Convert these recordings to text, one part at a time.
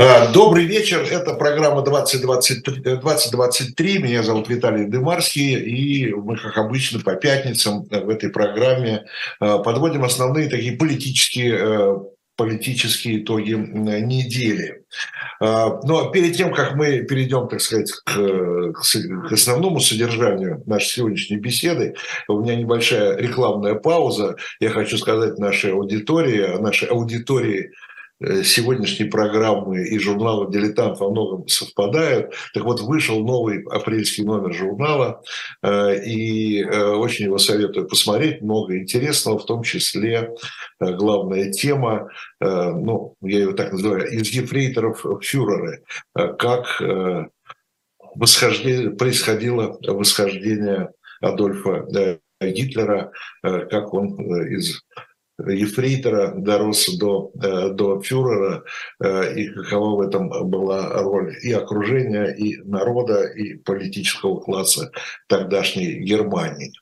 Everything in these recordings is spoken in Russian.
А, добрый вечер. Это программа 2023. 2023. Меня зовут Виталий Дымарский. И мы, как обычно, по пятницам в этой программе а, подводим основные такие политические а, политические итоги недели. Но перед тем, как мы перейдем, так сказать, к, к основному содержанию нашей сегодняшней беседы, у меня небольшая рекламная пауза. Я хочу сказать нашей аудитории, нашей аудитории Э, сегодняшней программы и журнала «Дилетант» во многом совпадают. Так вот, вышел новый апрельский номер журнала, э, и э, очень его советую посмотреть. Много интересного, в том числе главная тема, ну, я ее так называю, из ефрейторов фюреры, как происходило восхождение Адольфа Гитлера, как он из ефрейтора дорос до, э, до фюрера, э, и какова в этом была роль и окружения, и народа, и политического класса тогдашней Германии.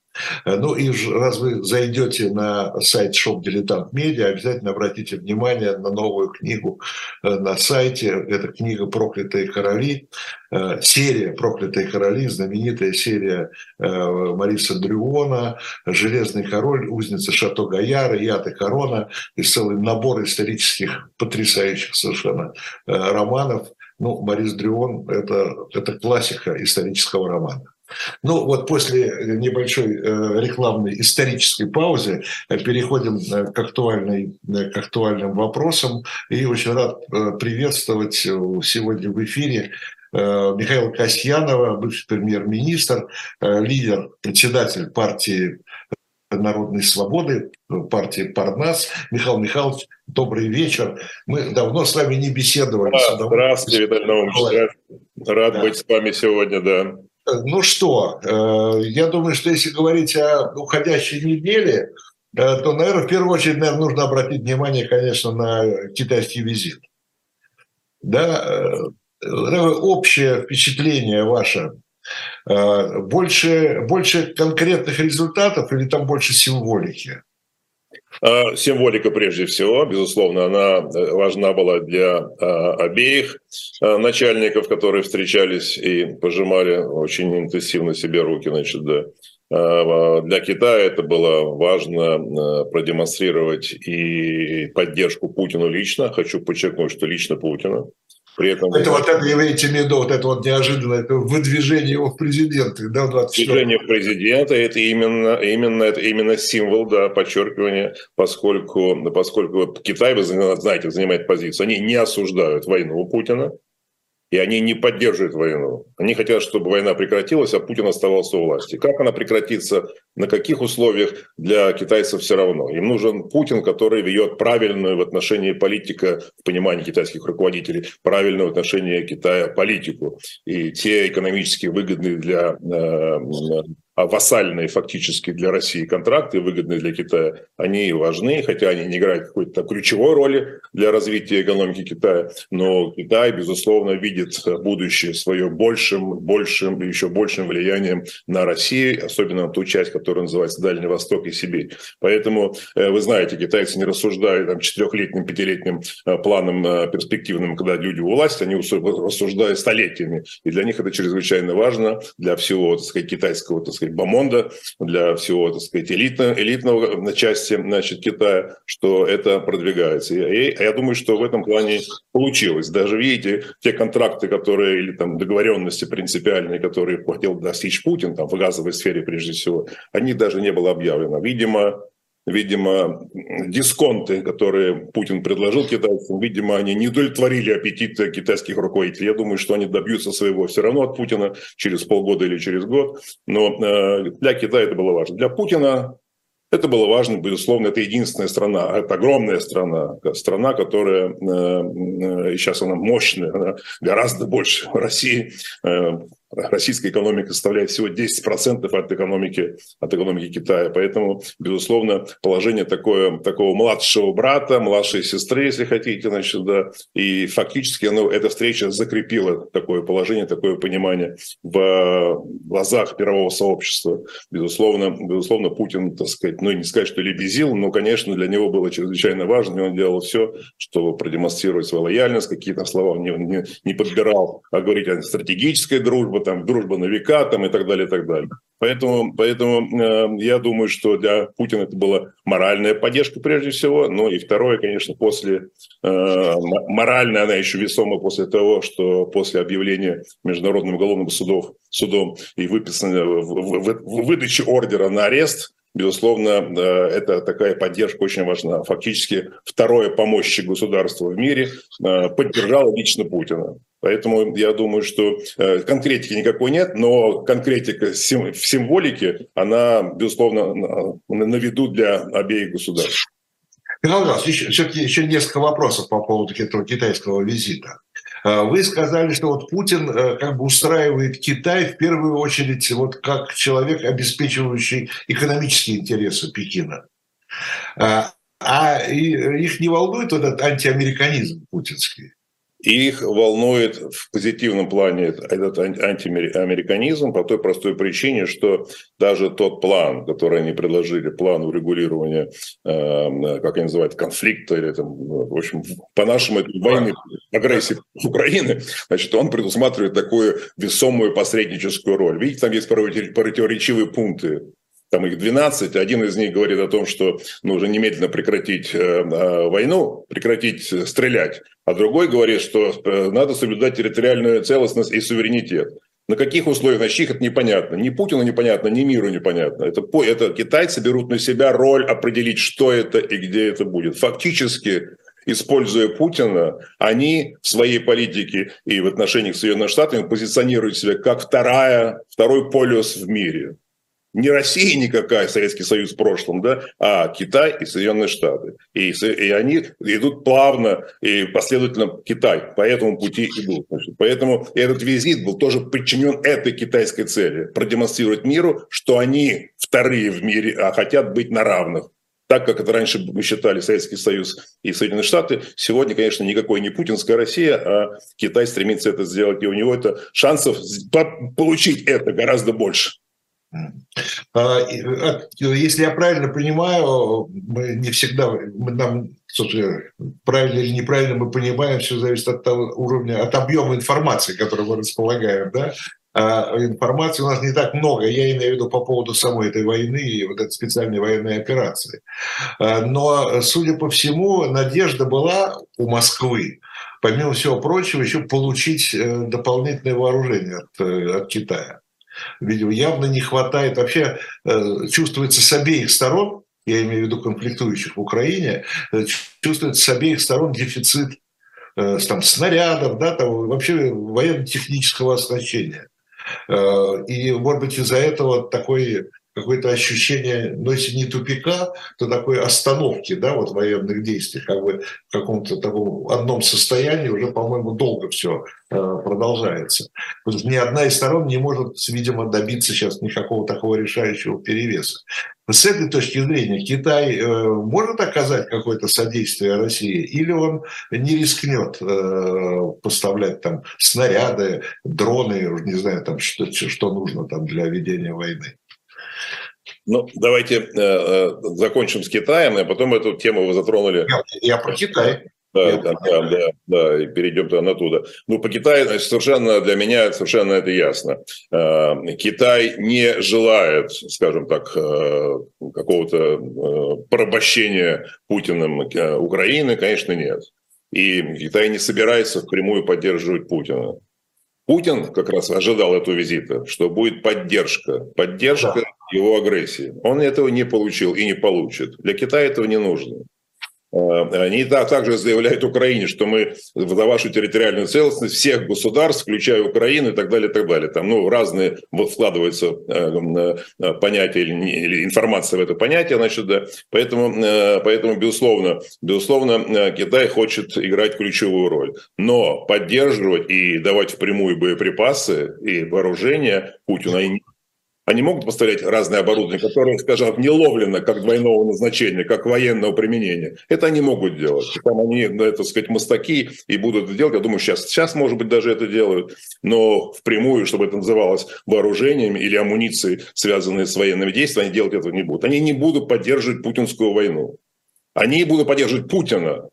Э, ну и раз вы зайдете на сайт Shop Дилетант Медиа, обязательно обратите внимание на новую книгу э, на сайте. Это книга «Проклятые короли», э, серия «Проклятые короли», знаменитая серия Мариса Дрюона, «Железный король», «Узница Шато Гаяра», «Яд и корона» и целый набор исторических потрясающих совершенно романов. Ну, Марис Дрюон – это, это классика исторического романа. Ну вот после небольшой э, рекламной исторической паузы э, переходим э, к, актуальной, к актуальным вопросам. И очень рад приветствовать сегодня в эфире Михаила Касьянова, бывший премьер-министр, лидер, председатель партии народной свободы, партии Парнас. Михаил Михайлович, добрый вечер. Мы давно с вами не беседовали. Да, здравствуйте, Виталий Наумович. Рад да. быть с вами сегодня, да. Ну что, э, я думаю, что если говорить о уходящей неделе, э, то, наверное, в первую очередь, наверное, нужно обратить внимание, конечно, на китайский визит. Да, э, общее впечатление ваше, больше, больше конкретных результатов или там больше символики? А, символика прежде всего, безусловно, она э, важна была для а, обеих а, начальников, которые встречались и пожимали очень интенсивно себе руки, значит, да. Для Китая это было важно продемонстрировать и поддержку Путину лично. Хочу подчеркнуть, что лично Путина. При этом... Это вот это имеете в виду, вот это вот неожиданное это выдвижение его в президенты, да, в 24 Выдвижение в президента, это именно, именно, это именно символ, да, подчеркивания, поскольку, поскольку Китай, вы знаете, занимает позицию, они не осуждают войну Путина, и они не поддерживают войну. Они хотят, чтобы война прекратилась, а Путин оставался у власти. Как она прекратится, на каких условиях, для китайцев все равно. Им нужен Путин, который ведет правильную в отношении политика, в понимании китайских руководителей, правильную в отношении Китая политику. И те экономически выгодные для э, вассальные фактически для России контракты, выгодные для Китая, они важны, хотя они не играют какой-то ключевой роли для развития экономики Китая, но Китай, безусловно, видит будущее свое большим, большим и еще большим влиянием на Россию, особенно на ту часть, которая называется Дальний Восток и Сибирь. Поэтому, э, вы знаете, китайцы не рассуждают там, четырехлетним, пятилетним э, планом э, перспективным, когда люди у власти, они рассуждают столетиями. И для них это чрезвычайно важно, для всего, так сказать, китайского, так сказать, сказать, бомонда, для всего, так сказать, элитного, элитного части значит, Китая, что это продвигается. И я думаю, что в этом плане получилось. Даже, видите, те контракты, которые, или там договоренности принципиальные, которые хотел достичь Путин, там, в газовой сфере прежде всего, они даже не было объявлено. Видимо, видимо, дисконты, которые Путин предложил китайцам, видимо, они не удовлетворили аппетиты китайских руководителей. Я думаю, что они добьются своего все равно от Путина через полгода или через год. Но э, для Китая это было важно. Для Путина это было важно, безусловно, это единственная страна, это огромная страна, страна, которая, э, э, сейчас она мощная, она гораздо больше России, российская экономика составляет всего 10% от экономики, от экономики Китая. Поэтому, безусловно, положение такое, такого младшего брата, младшей сестры, если хотите, значит, да, и фактически оно, эта встреча закрепила такое положение, такое понимание в глазах мирового сообщества. Безусловно, безусловно, Путин, так сказать, ну, не сказать, что лебезил, но, конечно, для него было чрезвычайно важно, и он делал все, чтобы продемонстрировать свою лояльность, какие-то слова он не, не, не подбирал, а говорить о стратегической дружбе, там, дружба на века там, и так далее, и так далее. Поэтому, поэтому э, я думаю, что для Путина это была моральная поддержка прежде всего, ну и второе, конечно, после э, моральная, она еще весома после того, что после объявления Международным уголовным судом, судом и выписания, выдачи ордера на арест, безусловно, э, это такая поддержка очень важна. Фактически второе помощи государству в мире э, поддержало лично Путина. Поэтому я думаю, что э, конкретики никакой нет, но конкретика в символике, она, безусловно, на виду для обеих государств. Михаил еще, все-таки еще несколько вопросов по поводу этого китайского визита. Э, вы сказали, что вот Путин э, как бы устраивает Китай в первую очередь вот как человек, обеспечивающий экономические интересы Пекина. А их не волнует вот этот антиамериканизм путинский? И их волнует в позитивном плане этот антиамериканизм по той простой причине, что даже тот план, который они предложили, план урегулирования, э, как они называют, конфликта или там, в общем, по-нашему это войны, агрессии Украины, значит, он предусматривает такую весомую посредническую роль. Видите, там есть противоречивые пункты там их 12, один из них говорит о том, что нужно немедленно прекратить э, э, войну, прекратить стрелять, а другой говорит, что э, надо соблюдать территориальную целостность и суверенитет. На каких условиях, на чьих это непонятно. Ни Путину непонятно, ни миру непонятно. Это, это китайцы берут на себя роль определить, что это и где это будет. Фактически, используя Путина, они в своей политике и в отношениях с Соединенными Штатами позиционируют себя как вторая, второй полюс в мире не Россия никакая, Советский Союз в прошлом, да, а Китай и Соединенные Штаты. И, и они идут плавно и последовательно Китай по этому пути идут. Значит. Поэтому этот визит был тоже подчинен этой китайской цели – продемонстрировать миру, что они вторые в мире, а хотят быть на равных. Так, как это раньше мы считали Советский Союз и Соединенные Штаты, сегодня, конечно, никакой не путинская Россия, а Китай стремится это сделать, и у него это шансов получить это гораздо больше. А, а, если я правильно понимаю, мы не всегда, мы, нам, правильно или неправильно мы понимаем, все зависит от того уровня, от объема информации, которую мы располагаем, да, а информации у нас не так много, я имею в виду по поводу самой этой войны и вот этой специальной военной операции. Но, судя по всему, надежда была у Москвы, помимо всего прочего, еще получить э, дополнительное вооружение от, э, от Китая видимо, явно не хватает. Вообще э, чувствуется с обеих сторон, я имею в виду конфликтующих в Украине, э, чувствуется с обеих сторон дефицит э, там, снарядов, да, там, вообще военно-технического оснащения. И, может быть, из-за этого такой какое-то ощущение, ну, если не тупика, то такой остановки, да, вот военных действий, как бы в каком-то таком одном состоянии уже, по-моему, долго все э, продолжается. Потому ни одна из сторон не может, видимо, добиться сейчас никакого такого решающего перевеса. С этой точки зрения Китай э, может оказать какое-то содействие России или он не рискнет э, поставлять там снаряды, дроны, не знаю, там, что, что нужно там для ведения войны? Ну, давайте э, э, закончим с Китаем, а потом эту тему вы затронули. Я, я про Китай. Да, да, да, да, да, и перейдем туда оттуда. Ну, по Китаю совершенно для меня совершенно это ясно. Э, Китай не желает, скажем так, э, какого-то порабощения Путиным Украины, конечно, нет. И Китай не собирается впрямую поддерживать Путина. Путин как раз ожидал этого визита, что будет поддержка, поддержка да. Его агрессии. Он этого не получил и не получит. Для Китая этого не нужно. Э, они также заявляют Украине, что мы за вашу территориальную целостность всех государств, включая Украину и так далее, и так далее. Там ну, разные вкладываются э, э, понятия или информация в это понятие, значит, да. Поэтому, поэтому безусловно, безусловно, Китай хочет играть ключевую роль. Но поддерживать и давать впрямую боеприпасы и вооружение Путину они они могут поставлять разное оборудование, которое, скажем, не ловлено как двойного назначения, как военного применения. Это они могут делать. Там они, ну, так сказать, мастаки и будут это делать. Я думаю, сейчас, сейчас, может быть, даже это делают. Но впрямую, чтобы это называлось вооружением или амуницией, связанной с военными действиями, они делать этого не будут. Они не будут поддерживать путинскую войну. Они будут поддерживать Путина,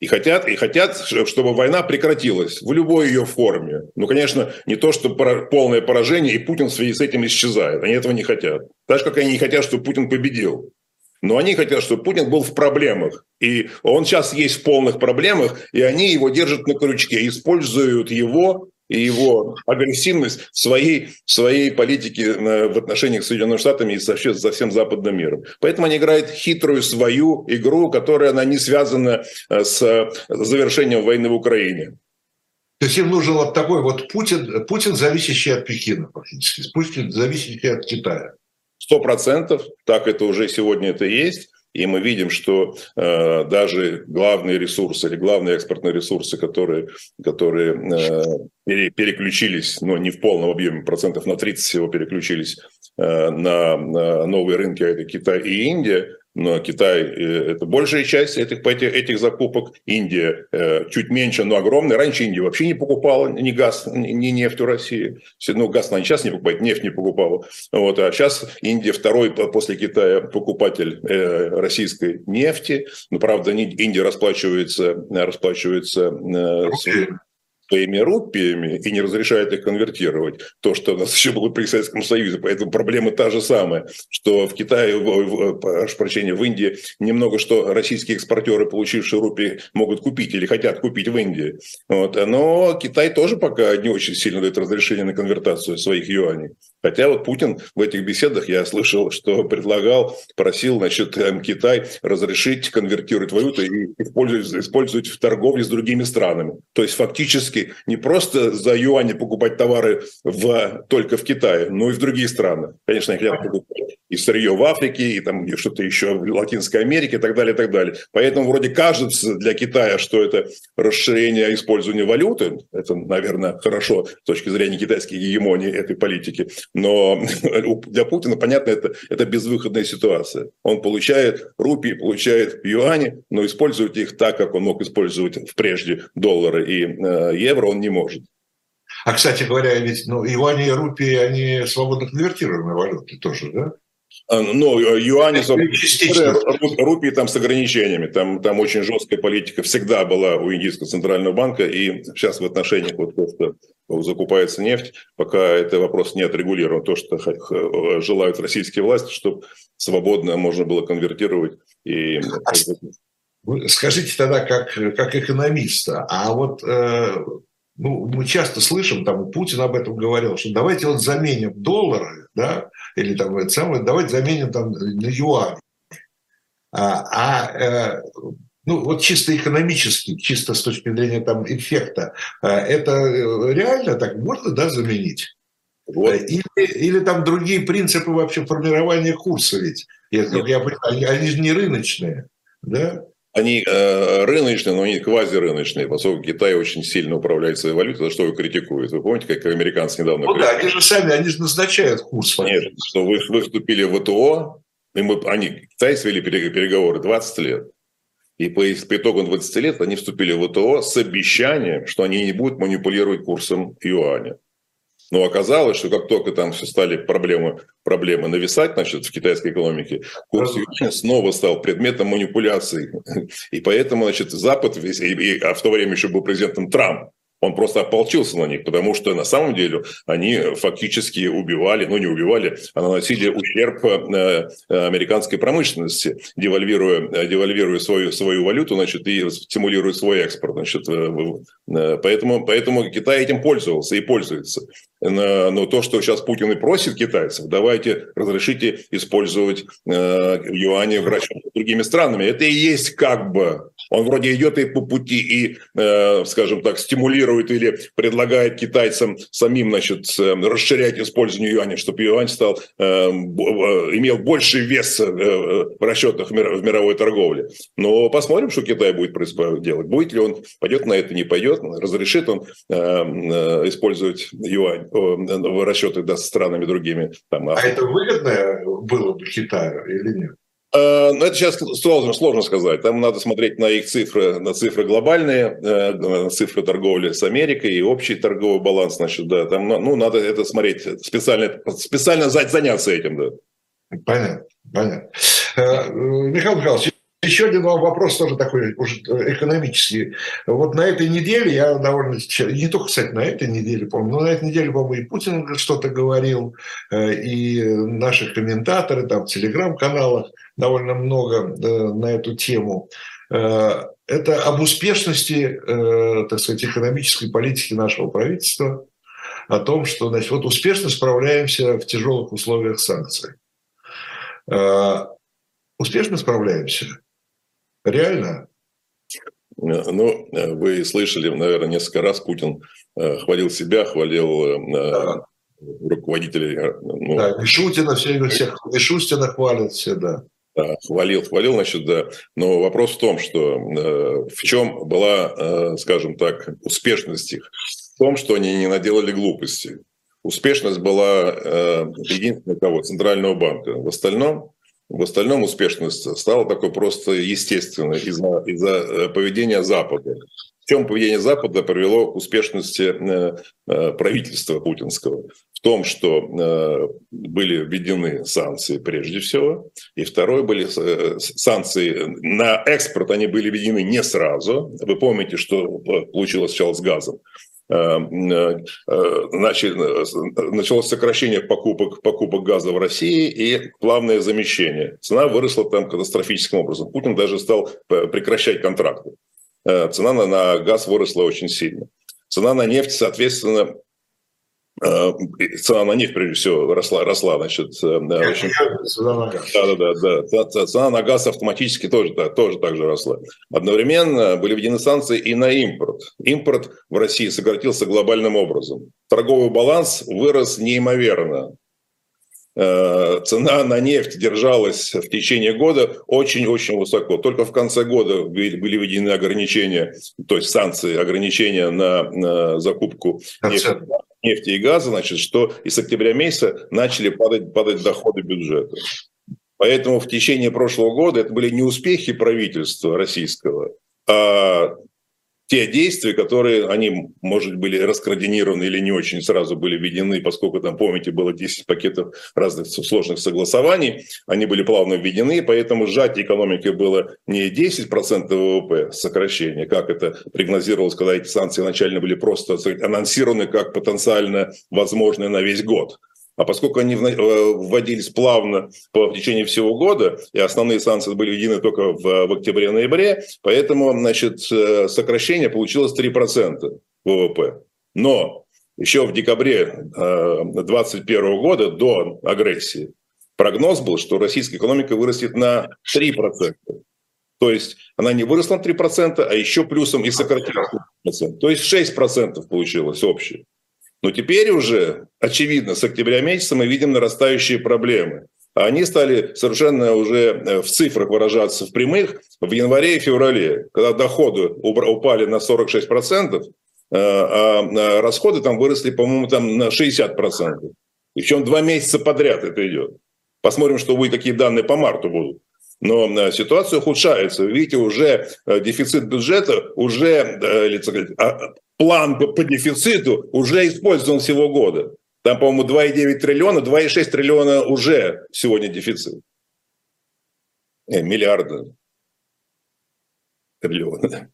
и хотят, и хотят, чтобы война прекратилась в любой ее форме. Ну, конечно, не то, что полное поражение, и Путин в связи с этим исчезает. Они этого не хотят. Так же, как они не хотят, чтобы Путин победил. Но они хотят, чтобы Путин был в проблемах. И он сейчас есть в полных проблемах, и они его держат на крючке, используют его и его агрессивность в своей, в своей политике э, в отношениях с Соединенными Штатами и со, со всем западным миром. Поэтому они играют хитрую свою игру, которая она не связана э, с завершением войны в Украине. То есть им нужен вот такой вот Путин, Путин зависящий от Пекина фактически, Путин зависящий от Китая. Сто процентов, так это уже сегодня это есть. И мы видим, что э, даже главные ресурсы или главные экспортные ресурсы, которые, которые э, переключились, но не в полном объеме, процентов на 30 всего переключились э, на, на новые рынки, а это Китай и Индия, но Китай э, – это большая часть этих, этих, закупок. Индия э, чуть меньше, но огромная. Раньше Индия вообще не покупала ни газ, ни нефть у России. Ну, газ она сейчас не покупает, нефть не покупала. Вот, а сейчас Индия второй после Китая покупатель э, российской нефти. Но, правда, Индия расплачивается, расплачивается своими рупиями и не разрешает их конвертировать. То, что у нас еще было при Советском Союзе. Поэтому проблема та же самая, что в Китае, в, прошу прощения, в Индии немного что российские экспортеры, получившие рупии, могут купить или хотят купить в Индии. Вот. Но Китай тоже пока не очень сильно дает разрешение на конвертацию своих юаней. Хотя вот Путин в этих беседах, я слышал, что предлагал, просил значит, эм, Китай разрешить конвертировать валюту и использовать, использовать в торговле с другими странами. То есть фактически не просто за юани покупать товары в, только в Китае, но и в другие страны. Конечно, они хотят покупать и сырье в Африке, и там что-то еще в Латинской Америке и так далее, и так далее. Поэтому вроде кажется для Китая, что это расширение использования валюты, это, наверное, хорошо с точки зрения китайской гегемонии этой политики, но для Путина, понятно, это, это безвыходная ситуация. Он получает рупии, получает юани, но использовать их так, как он мог использовать прежде доллары и э, евро, он не может. А, кстати говоря, ведь ну, юани и рупии, они свободно конвертируемые валюты тоже, да? А, ну, юани, рупии там с ограничениями. Там, там очень жесткая политика всегда была у Индийского центрального банка. И сейчас в отношениях вот то, что закупается нефть, пока это вопрос не отрегулирован. То, что желают российские власти, чтобы свободно можно было конвертировать. И... Скажите тогда, как, как экономиста, а вот э, ну, мы часто слышим, там Путин об этом говорил, что давайте вот заменим доллары, да, или там это самое, давайте заменим там на юань. А, а э, ну, вот чисто экономически, чисто с точки зрения там эффекта, э, это реально так можно, да, заменить? Вот. Или, или там другие принципы вообще формирования курса ведь, я, я понимаю, они, они же не рыночные, да? Они э, рыночные, но они квазирыночные, поскольку Китай очень сильно управляет своей валютой, за что его критикуют. Вы помните, как американцы недавно... Ну да, они же сами, они же назначают курс. Нет, что вы, вы вступили в ВТО, и мы, они, Китай свели переговоры 20 лет. И по, по итогам 20 лет они вступили в ВТО с обещанием, что они не будут манипулировать курсом юаня. Но оказалось, что как только там все стали проблемы, проблемы нависать значит, в китайской экономике, курс юаня снова стал предметом манипуляций. И поэтому значит, Запад, весь, и, и, а в то время еще был президентом Трамп, Он просто ополчился на них, потому что на самом деле они фактически убивали, ну не убивали, а наносили ущерб э, американской промышленности, девальвируя, девальвируя свою, свою валюту значит, и стимулируя свой экспорт. Значит, поэтому, поэтому Китай этим пользовался и пользуется. Но то, что сейчас Путин и просит китайцев, давайте разрешите использовать юани в расчете с другими странами, это и есть как бы он вроде идет и по пути, и, э, скажем так, стимулирует или предлагает китайцам самим, значит, э, расширять использование юаня, чтобы юань стал, э, имел больший вес в расчетах в мировой торговле. Но посмотрим, что Китай будет делать. Будет ли он, пойдет на это, не пойдет, разрешит он использовать юань в расчетах да, с странами другими. Там, а это выгодно было бы Китаю или нет? Э, ну, это сейчас сложно, сложно сказать. Там надо смотреть на их цифры, на цифры глобальные, э, на цифры торговли с Америкой и общий торговый баланс. Значит, да, там, ну, надо это смотреть, специально, специально заняться этим, да. Понятно, понятно. Э, Михаил Михайлович, еще один вопрос тоже такой уже экономический. Вот на этой неделе я довольно... Не только, кстати, на этой неделе, помню, но на этой неделе, по-моему, и Путин что-то говорил, и наши комментаторы там в телеграм-каналах довольно много э, на эту тему. Э, это об успешности, э, так сказать, экономической политики нашего правительства, о том, что значит, вот успешно справляемся в тяжелых условиях санкций. Успешно справляемся? Реально? Ну, вы слышали, наверное, несколько раз Путин хвалил себя, хвалил да. руководителей. Ну, да, Мишутина, все, всех, Мишустина хвалят все, да. Да, хвалил, хвалил, значит, да. Но вопрос в том, что э, в чем была, э, скажем так, успешность их? В том, что они не наделали глупости. Успешность была э, единственного кого? Центрального банка. В остальном, в остальном успешность стала такой просто естественной из-за из э, поведения Запада. Чем поведение Запада привело к успешности э, э, правительства путинского? в том, что э, были введены санкции прежде всего, и второе были санкции на экспорт, они были введены не сразу. Вы помните, что получилось сначала с газом. Началось сокращение покупок, покупок газа в России и плавное замещение. Цена выросла там катастрофическим образом. Путин даже стал прекращать контракты. Цена на, на газ выросла очень сильно. Цена на нефть, соответственно, Э, цена на нефть, прежде всего, росла, росла значит, э, очень... цена Да, да, да, да. Цена на газ автоматически тоже, да, тоже так же росла. Одновременно были введены санкции и на импорт. Импорт в России сократился глобальным образом. Торговый баланс вырос неимоверно. Э, цена на нефть держалась в течение года очень-очень высоко. Только в конце года были введены ограничения, то есть санкции, ограничения на, на закупку нефти нефти и газа, значит, что и с октября месяца начали падать, падать доходы бюджета. Поэтому в течение прошлого года это были не успехи правительства российского, а те действия, которые они, может, были раскоординированы или не очень сразу были введены, поскольку там, помните, было 10 пакетов разных сложных согласований, они были плавно введены, поэтому сжатие экономики было не 10% ВВП сокращение, как это прогнозировалось, когда эти санкции начально были просто анонсированы как потенциально возможные на весь год. А поскольку они э, вводились плавно по, в течение всего года, и основные санкции были введены только в, в октябре-ноябре, поэтому значит, э, сокращение получилось 3% ВВП. Но еще в декабре 2021 э, года, до агрессии, прогноз был, что российская экономика вырастет на 3%. То есть она не выросла на 3%, а еще плюсом и сократилась на 3%. То есть 6% получилось общее. Но теперь уже, очевидно, с октября месяца мы видим нарастающие проблемы. А они стали совершенно уже э, в цифрах выражаться в прямых в январе и феврале, когда доходы упали на 46%, э, а расходы там выросли, по-моему, там на 60%. Причем два месяца подряд это идет. Посмотрим, что будет, какие данные по марту будут. Но э, ситуация ухудшается. Видите, уже дефицит бюджета, уже план по, дефициту уже использован всего года. Там, по-моему, 2,9 триллиона, 2,6 триллиона уже сегодня дефицит. Э, миллиарда. Триллиона.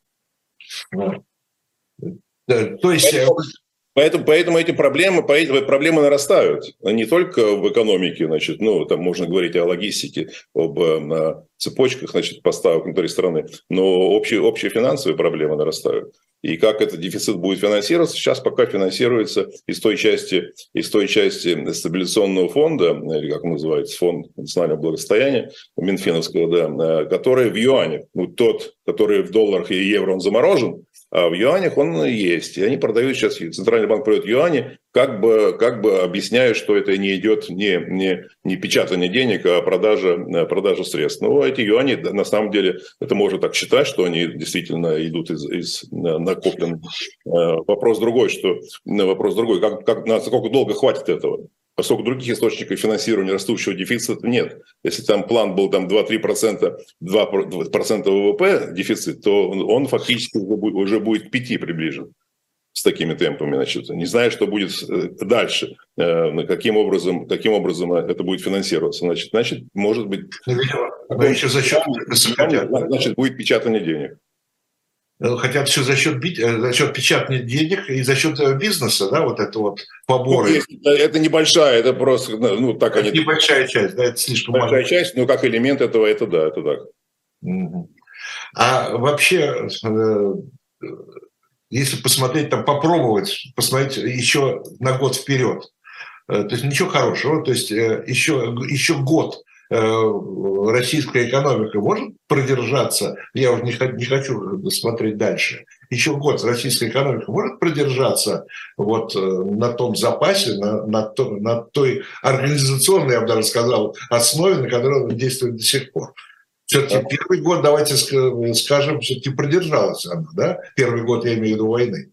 То есть... Поэтому, поэтому, поэтому эти проблемы, проблемы нарастают. Не только в экономике, значит, ну, там можно говорить о логистике, об о цепочках, значит, поставок внутри страны, но общие, общие финансовые проблемы нарастают. И как этот дефицит будет финансироваться, сейчас пока финансируется из той части, из той части стабилизационного фонда, или как он называется, фонд национального благосостояния, Минфиновского, да, э, который в юанях. Ну, тот, который в долларах и евро, он заморожен, а в юанях он есть. И они продают сейчас, Центральный банк продает юани, как бы, как бы объясняя, что это не идет не, не, не печатание денег, а продажа, продажа средств. Но эти юани, на самом деле, это можно так считать, что они действительно идут из, из накопленных. Э, вопрос другой, что вопрос другой, как, как, насколько долго хватит этого? Поскольку других источников финансирования растущего дефицита нет. Если там план был там 2-3%, 2% ВВП дефицит, то он фактически уже будет к 5 приближен с такими темпами, значит, не знаю, что будет э, дальше, э, каким образом, каким образом это будет финансироваться, значит, значит, может быть, еще за счет, значит, будет печатание денег. Э, хотят все за счет, э, за счет печатных денег и за счет э, бизнеса, да, вот это вот поборы. Ну, это небольшая, это просто, ну, так это они... Небольшая часть, да, это слишком Большая маленькая. часть, но как элемент этого, это да, это так. А вообще, если посмотреть, там, попробовать, посмотреть еще на год вперед, то есть ничего хорошего, то есть еще, еще год российская экономика может продержаться, я уже не, хочу смотреть дальше, еще год российская экономика может продержаться вот э, на том запасе, на, на, то, на той организационной, я бы даже сказал, основе, на которой она действует до сих пор. Все-таки первый год, давайте скажем, все-таки продержалась она, да? Первый год, я имею в виду, войны.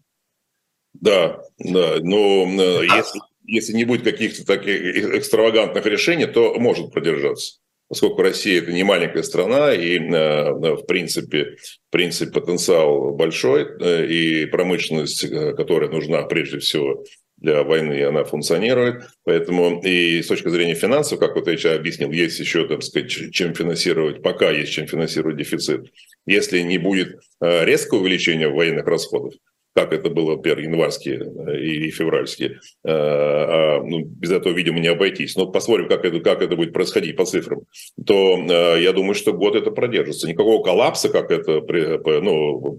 Да, да, но э, а, если, если не будет каких-то таких экстравагантных решений, то может продержаться. Поскольку Россия это не маленькая страна, и э, в принципе, в принципе потенциал большой, э, и промышленность, э, которая нужна прежде всего для войны, она функционирует. Поэтому и с точки зрения финансов, как вот я объяснил, есть еще, так сказать, чем финансировать, пока есть чем финансировать дефицит. Если не будет резкого увеличения военных расходов, как это было, например, январские э, и февральские. Э, а, ну, без этого, видимо, не обойтись. Но посмотрим, как это, как это будет происходить по цифрам. То э, я думаю, что год это продержится. Никакого коллапса, как это ну,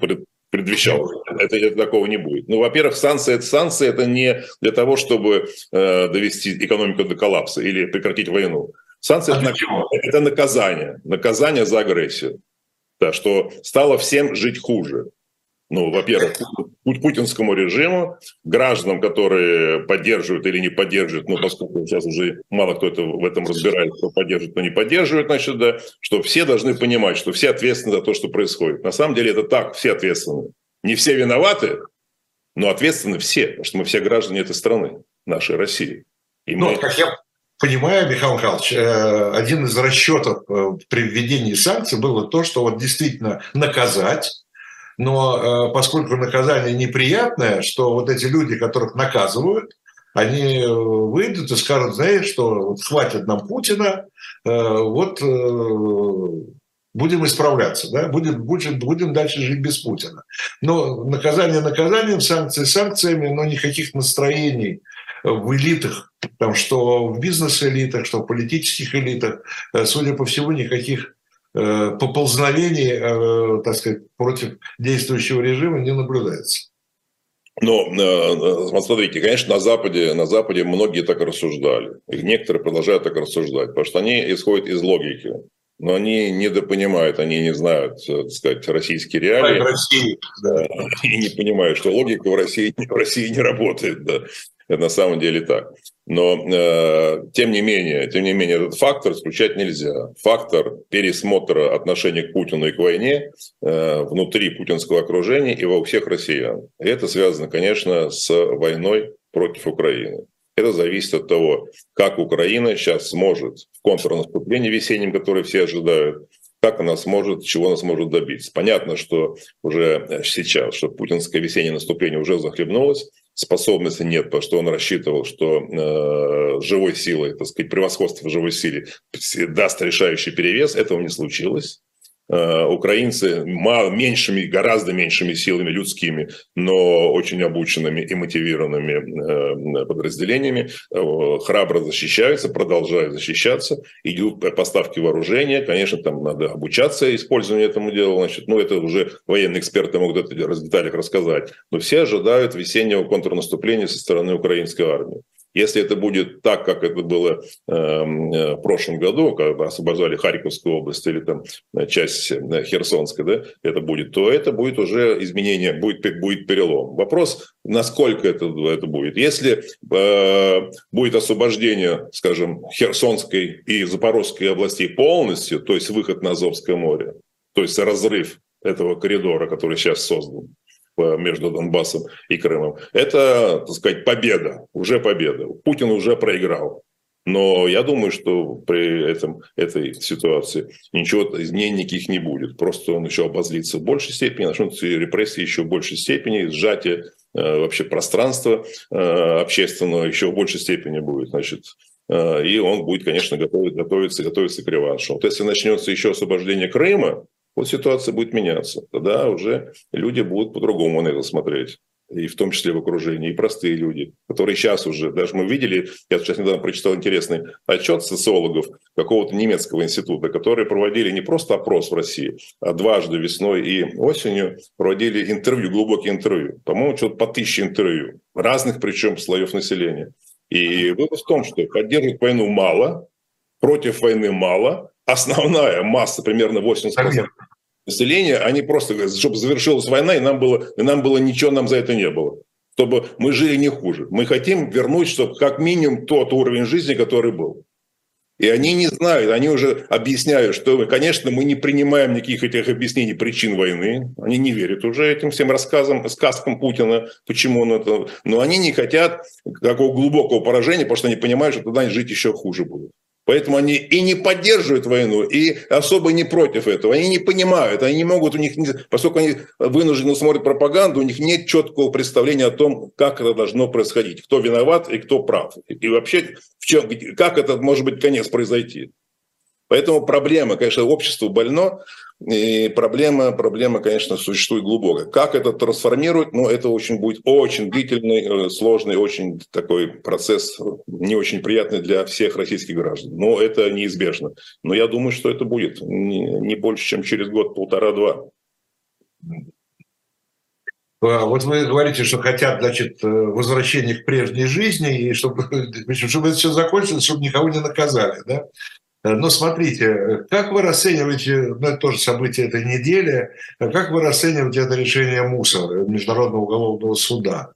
предвещал. Это, это такого не будет. Ну, во-первых, санкции, санкции это не для того, чтобы э, довести экономику до коллапса или прекратить войну. Санкции а это, это наказание. Наказание за агрессию. Да, что стало всем жить хуже. Ну, во-первых, путинскому режиму, гражданам, которые поддерживают или не поддерживают, ну, поскольку сейчас уже мало кто это, в этом разбирается, кто поддерживает, кто не поддерживает, значит, да, что все должны понимать, что все ответственны за то, что происходит. На самом деле это так, все ответственны. Не все виноваты, но ответственны все, потому что мы все граждане этой страны, нашей России. И ну, мы... как я понимаю, Михаил Михайлович, э, один из расчетов э, при введении санкций было то, что вот действительно наказать но э, поскольку наказание неприятное, что вот эти люди, которых наказывают, они э, выйдут и скажут, знаешь, что вот хватит нам Путина, э, вот будем исправляться, да? будем, будем, будем дальше жить без Путина. Но наказание наказанием, санкции санкциями, но никаких настроений в элитах, там, что в бизнес-элитах, что в политических элитах, судя по всему, никаких поползновений, э, так сказать, против действующего режима не наблюдается. Но э, смотрите, конечно, на Западе, на Западе многие так рассуждали. И некоторые продолжают так рассуждать, потому что они исходят из логики. Но они недопонимают, они не знают, так сказать, российские реалии. России, да. И не понимают, что логика в России, в России не работает. Да. Это на самом деле так. Но э, тем не менее, тем не менее, этот фактор исключать нельзя. Фактор пересмотра отношения к Путину и к войне э, внутри путинского окружения и во всех россиян. И это связано, конечно, с войной против Украины. Это зависит от того, как Украина сейчас сможет в контрнаступлении весеннем, которое все ожидают, как она сможет, чего она сможет добиться. Понятно, что уже сейчас, что путинское весеннее наступление уже захлебнулось, способности нет, потому что он рассчитывал, что э, живой силой, так сказать, превосходство в живой силе даст решающий перевес. Этого не случилось. Э, украинцы меньшими, гораздо меньшими силами людскими, но очень обученными и мотивированными э, подразделениями э, храбро защищаются, продолжают защищаться, идут поставки вооружения, конечно, там надо обучаться использованию этому делу, значит, ну это уже военные эксперты могут это в деталях рассказать, но все ожидают весеннего контрнаступления со стороны украинской армии. Если это будет так, как это было эм, э, в прошлом году, когда освобождали Харьковскую область или там э, часть э, Херсонской, да, это будет, то это будет уже изменение, будет, будет перелом. Вопрос, насколько это, это будет. Если э, будет освобождение, скажем, Херсонской и Запорожской областей полностью, то есть выход на Азовское море, то есть разрыв этого коридора, который сейчас создан, между Донбассом и Крымом. Это, так сказать, победа, уже победа. Путин уже проиграл. Но я думаю, что при этом, этой ситуации ничего изменений никаких не будет. Просто он еще обозлится в большей степени, начнутся репрессии еще в большей степени, сжатие э, вообще пространства э, общественного еще в большей степени будет. Значит, э, и он будет, конечно, готовить, готовиться, готовиться к реваншу. Вот если начнется еще освобождение Крыма, вот ситуация будет меняться. Тогда уже люди будут по-другому на это смотреть. И в том числе в окружении, и простые люди, которые сейчас уже, даже мы видели, я сейчас недавно прочитал интересный отчет социологов какого-то немецкого института, которые проводили не просто опрос в России, а дважды весной и осенью проводили интервью, глубокие интервью. По-моему, что-то по тысяче интервью, разных причем слоев населения. И вывод в том, что поддерживать войну мало, против войны мало, основная масса, примерно 80% населения, они просто чтобы завершилась война, и нам было, и нам было ничего, нам за это не было. Чтобы мы жили не хуже. Мы хотим вернуть, чтобы как минимум тот уровень жизни, который был. И они не знают, они уже объясняют, что, конечно, мы не принимаем никаких этих объяснений причин войны. Они не верят уже этим всем рассказам, сказкам Путина, почему он это... Но они не хотят такого глубокого поражения, потому что они понимают, что тогда жить еще хуже будет. Поэтому они и не поддерживают войну, и особо не против этого. Они не понимают, они не могут, у них, поскольку они вынуждены смотреть пропаганду, у них нет четкого представления о том, как это должно происходить, кто виноват и кто прав. И вообще, в чем, как это может быть конец произойти. Поэтому проблема, конечно, общество больно, и проблема, проблема, конечно, существует глубокая. Как это трансформирует, ну, это очень будет очень длительный, э, сложный, очень такой процесс, не очень приятный для всех российских граждан. Но это неизбежно. Но я думаю, что это будет не больше, чем через год, полтора-два. А, вот вы говорите, что хотят, значит, э, возвращения к прежней жизни, и чтобы, чтобы это все закончилось, чтобы никого не наказали, да? Э, но смотрите, как вы расцениваете, ну это тоже событие этой недели, как вы расцениваете это решение МУСа, Международного уголовного суда?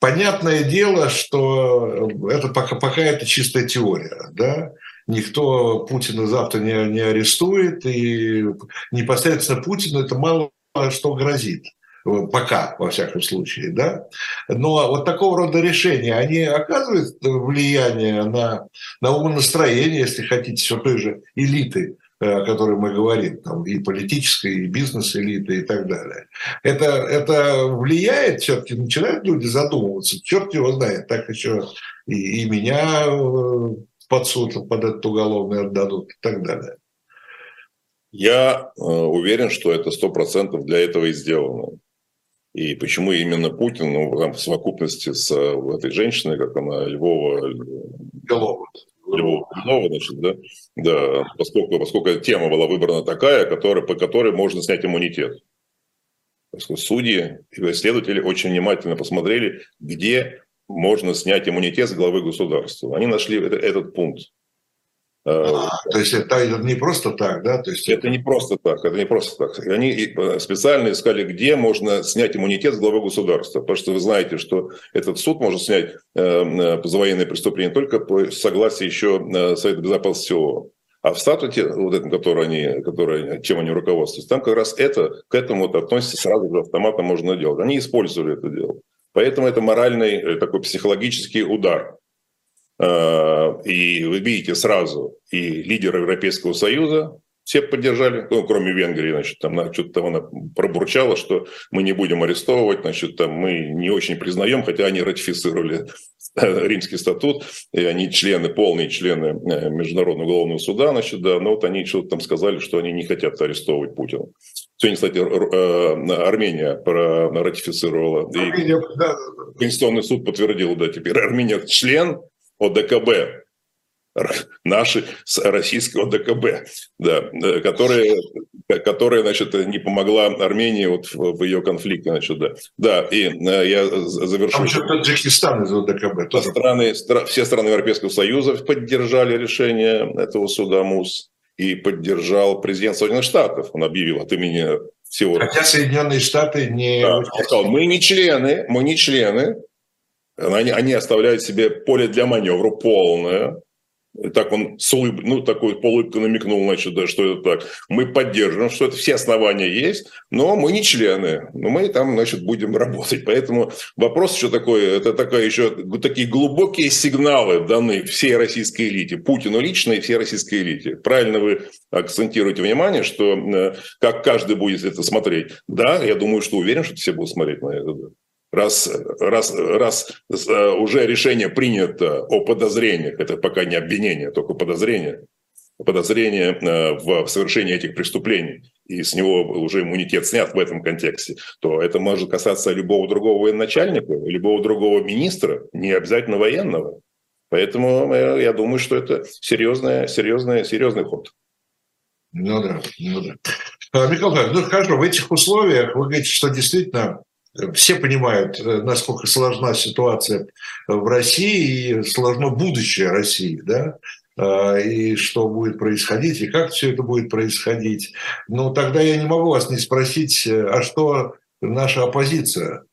Понятное дело, что это пока, пока это чистая теория, да? Никто Путина завтра не, не арестует, и непосредственно Путину это мало что грозит пока, во всяком случае, да. Но вот такого рода решения, они оказывают влияние на, на умонастроение, если хотите, все той же элиты, э, о которой мы говорим, там, и политической, и бизнес-элиты, и так далее. Это, это влияет все-таки, начинают люди задумываться, черт его знает, так еще и, и меня э, под суд, под этот уголовный отдадут и так далее. Я э, уверен, что это сто процентов для этого и сделано. И почему именно Путин, ну, там, в совокупности с э, этой женщиной, как она, Львова... Белова. Львова, Белова, значит, да? Да, поскольку, поскольку тема была выбрана такая, которая, по которой можно снять иммунитет. Поскольку судьи и следователи очень внимательно посмотрели, где можно снять иммунитет с главы государства. Они нашли этот, этот пункт. А, то есть это не просто так, да? То есть это, это не просто так, это не просто так. Они э, специально искали, где можно снять иммунитет с главы государства, потому что вы знаете, что этот суд может снять э, э за военные преступления только по согласии еще э, Совета Безопасности ООН. А в статуте, вот этом, который они, который, чем они руководствуются, там как раз это, к этому вот относится сразу же автоматом можно делать. Они использовали это дело. Поэтому это моральный такой психологический удар Э, и вы видите сразу и лидера Европейского Союза, Все поддержали, ну, кроме Венгрии, значит, там что-то там она пробурчала, что мы не будем арестовывать, значит, там мы не очень признаем, хотя они ратифицировали Римский статут, и они члены, полные члены э, Международного уголовного суда, значит, да, но вот они что-то там сказали, что они не хотят арестовывать Путина. Сегодня, кстати, э, Армения ратифицировала, Армения, и да. Конституционный суд подтвердил, да, теперь Армения член ОДКБ, наши российского ДКБ, да, э, которая, которая, значит, не помогла Армении вот в, ее конфликте, значит, да. Да, и э, я завершу. Там что Таджикистан из ОДКБ. Тоже. Страны, стра, все страны Европейского Союза поддержали решение этого суда МУС и поддержал президент Соединенных Штатов. Он объявил от имени всего. Хотя Соединенные Штаты не... Да, сказал, мы не члены, мы не члены, они, они оставляют себе поле для маневра полное, так он с улыб... ну, такой полулыбкой намекнул, значит, да, что это так. Мы поддерживаем, что это все основания есть, но мы не члены, но мы там, значит, будем работать. Поэтому вопрос еще такой, это такая еще такие глубокие сигналы даны всей российской элите, Путину лично и всей российской элите. Правильно вы акцентируете внимание, что э, как каждый будет это смотреть. Да, я думаю, что уверен, что все будут смотреть на это. Раз, раз, раз э, уже решение принято о подозрениях, это пока не обвинение, только подозрение, подозрение э, в совершении этих преступлений, и с него уже иммунитет снят в этом контексте, то это может касаться любого другого военачальника, любого другого министра, не обязательно военного. Поэтому э, я думаю, что это серьезный, серьезный, серьезный ход. Ну да, ну да. А, Михаил ну хорошо, в этих условиях вы говорите, что действительно все понимают, э, насколько сложна ситуация в России и сложно будущее России, да, а, и что будет происходить, и как все это будет происходить. Но тогда я не могу вас не спросить, э, а что наша оппозиция?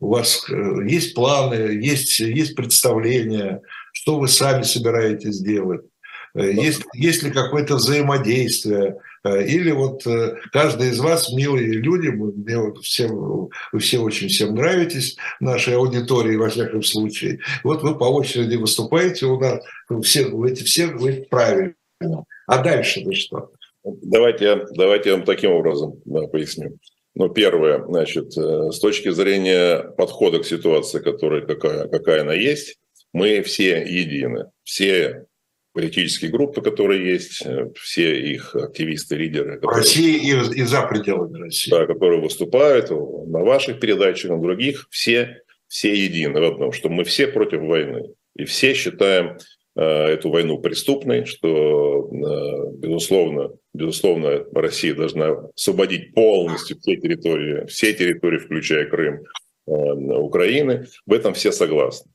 У вас э, есть планы, есть, есть представления, что вы сами собираетесь делать? Есть, есть ли какое-то взаимодействие? Э, или вот э, каждый из вас, милые люди, мне вот всем, вы все очень всем нравитесь, нашей аудитории, во всяком случае. Вот вы по очереди выступаете у нас, все, вы эти все вы правильно. А дальше-то что? Давайте, давайте я вам таким образом поясню. Ну, первое, значит, э, с точки зрения подхода к ситуации, которая какая, какая она есть, мы все едины. Все политические группы, которые есть, э, все их активисты, лидеры. Которые, России и, и за пределами России. Да, которые выступают на ваших передачах, на других, все, все едины в одном, что мы все против войны. И все считаем э, эту войну преступной, что, э, безусловно, безусловно, Россия должна освободить полностью все территории, все территории, включая Крым, э, Украины. В этом все согласны.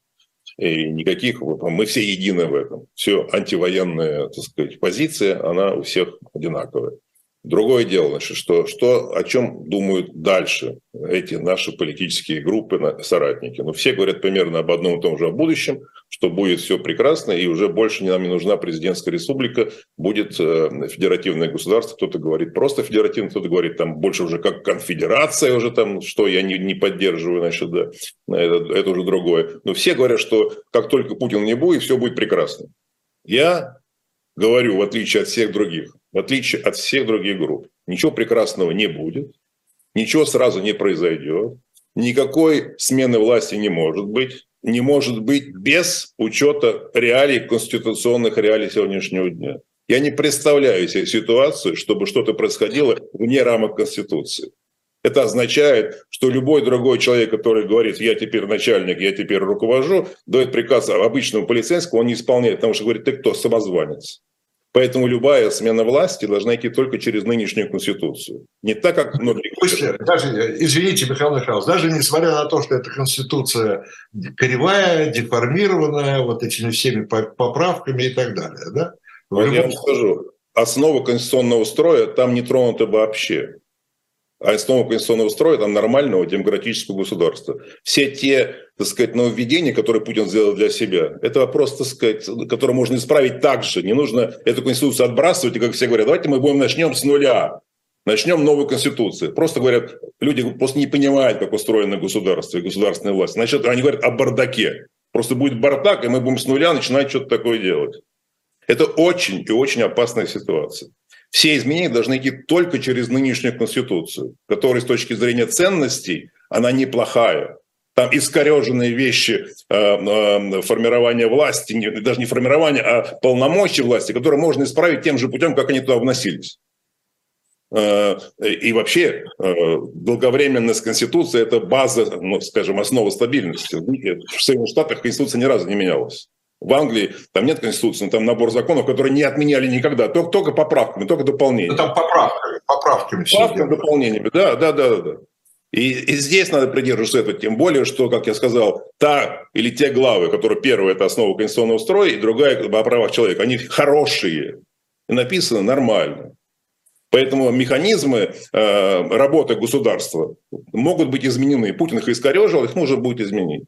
И никаких, мы все едины в этом. Все антивоенная, так сказать, позиция, она у всех одинаковая. Другое дело, значит, что, что, о чем думают дальше эти наши политические группы, соратники. Ну, все говорят примерно об одном и том же о будущем, что будет все прекрасно, и уже больше нам не нужна президентская республика, будет э, федеративное государство. Кто-то говорит просто федеративное, кто-то говорит там больше уже как конфедерация уже там, что я не, не поддерживаю, значит, да, это, это уже другое. Но все говорят, что как только Путин не будет, все будет прекрасно. Я говорю, в отличие от всех других, в отличие от всех других групп. Ничего прекрасного не будет, ничего сразу не произойдет, никакой смены власти не может быть, не может быть без учета реалий, конституционных реалий сегодняшнего дня. Я не представляю себе ситуацию, чтобы что-то происходило вне рамок Конституции. Это означает, что любой другой человек, который говорит, я теперь начальник, я теперь руковожу, дает приказ обычному полицейскому, он не исполняет, потому что говорит, ты кто, самозванец. Поэтому любая смена власти должна идти только через нынешнюю конституцию. Не так, как многие... После, даже, извините, Михаил Михайлович, даже несмотря на то, что эта конституция кривая, деформированная, вот этими всеми поправками и так далее, да? Вот я вам скажу, основа конституционного строя там не тронута вообще а основа конституционного строя там нормального демократического государства. Все те, так сказать, нововведения, которые Путин сделал для себя, это вопрос, так сказать, который можно исправить так же. Не нужно эту конституцию отбрасывать, и как все говорят, давайте мы будем начнем с нуля. Начнем новую конституцию. Просто говорят, люди просто не понимают, как устроено государство и государственная власть. Значит, они говорят о бардаке. Просто будет бардак, и мы будем с нуля начинать что-то такое делать. Это очень и очень опасная ситуация. Все изменения должны идти только через нынешнюю Конституцию, которая с точки зрения ценностей, она неплохая. Там искореженные вещи э, э, формирования власти, даже не формирования, а полномочий власти, которые можно исправить тем же путем, как они туда вносились. Э, и вообще долговременность Конституции – это база, ну, скажем, основа стабильности. В Соединенных Штатах Конституция ни разу не менялась. В Англии там нет конституции, но там набор законов, которые не отменяли никогда, только, только поправками, только дополнениями. Ну, там поправками, поправками. Поправками, дополнениями, да, да, да, да. И, и здесь надо придерживаться этого, тем более, что, как я сказал, та или те главы, которые первая – это основа конституционного строя, и другая – о правах человека, они хорошие и написаны нормально. Поэтому механизмы э, работы государства могут быть изменены. Путин их искорежил, их нужно будет изменить.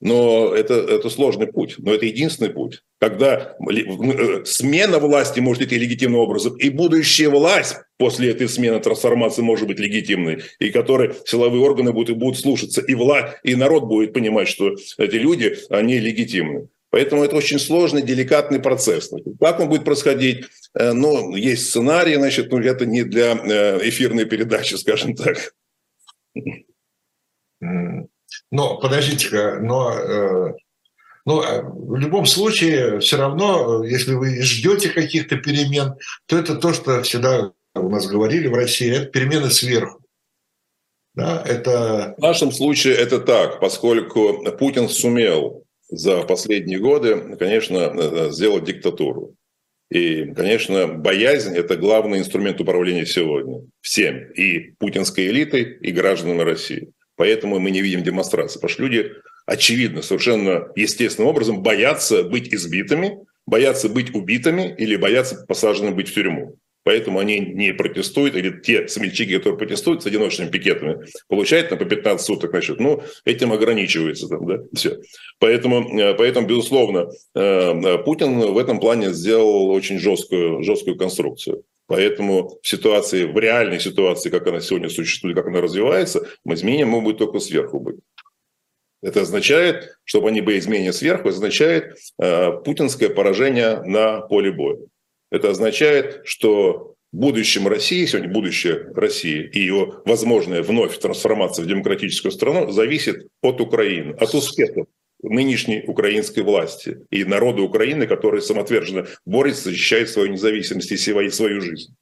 Но это, это сложный путь, но это единственный путь. Когда э, смена власти может идти легитимным образом, и будущая власть после этой смены трансформации может быть легитимной, и которой силовые органы будут, будут слушаться, и, вла, и народ будет понимать, что эти люди, они легитимны. Поэтому это очень сложный, деликатный процесс. Как он будет происходить? Э, ну, есть сценарий, значит, но ну, это не для э, эфирной передачи, скажем так. Но подождите-ка, но, э, но э, в любом случае все равно, если вы ждете каких-то перемен, то это то, что всегда у нас говорили в России, это перемены сверху. Да, это... В нашем случае это так, поскольку Путин сумел за последние годы, конечно, э, сделать диктатуру. И, конечно, боязнь – это главный инструмент управления сегодня. Всем. И путинской элитой, и гражданами России. Поэтому мы не видим демонстрации. Потому что люди, очевидно, совершенно естественным образом боятся быть избитыми, боятся быть убитыми или боятся посаженными быть в тюрьму. Поэтому они не протестуют, или те смельчаки, которые протестуют с одиночными пикетами, получают там по 15 суток, значит, ну, этим ограничивается там, да, все. Поэтому, э, поэтому безусловно, э, Путин в этом плане сделал очень жесткую, жесткую конструкцию. Поэтому в ситуации, в реальной ситуации, как она сегодня существует, как она развивается, мы изменения могут только сверху быть. Это означает, чтобы они были изменения сверху, означает э, путинское поражение на поле боя. Это означает, что будущем России, сегодня будущее России и ее возможная вновь трансформация в демократическую страну зависит от Украины, от успехов нынешней украинской власти и народа Украины, который самоотверженно борется, защищает свою независимость и свою жизнь.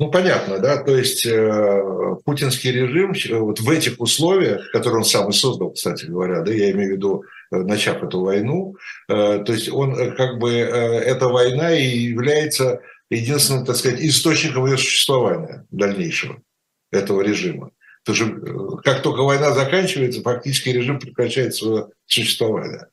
Ну, понятно, да, то есть э, путинский режим вот в этих условиях, которые он сам и создал, кстати говоря, да, я имею в виду, э, начав эту войну, э, то есть он э, как бы, э, эта война и является единственным, так сказать, источником ее существования дальнейшего, этого режима. Потому что э, как только война заканчивается, фактически режим прекращает свое существование.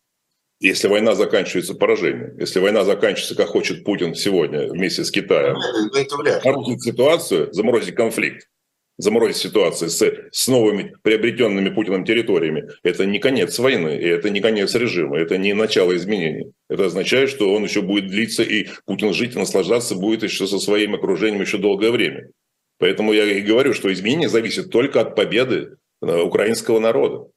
Если война заканчивается поражением, если война заканчивается, как хочет Путин сегодня вместе с Китаем, ну, заморозить ситуацию, заморозить конфликт, заморозить ситуацию с, с новыми приобретенными Путиным территориями, это не конец войны, и это не конец режима, это не начало изменений. Это означает, что он еще будет длиться, и Путин жить и наслаждаться будет еще со своим окружением еще долгое время. Поэтому я и говорю, что изменение зависит только от победы э, украинского народа.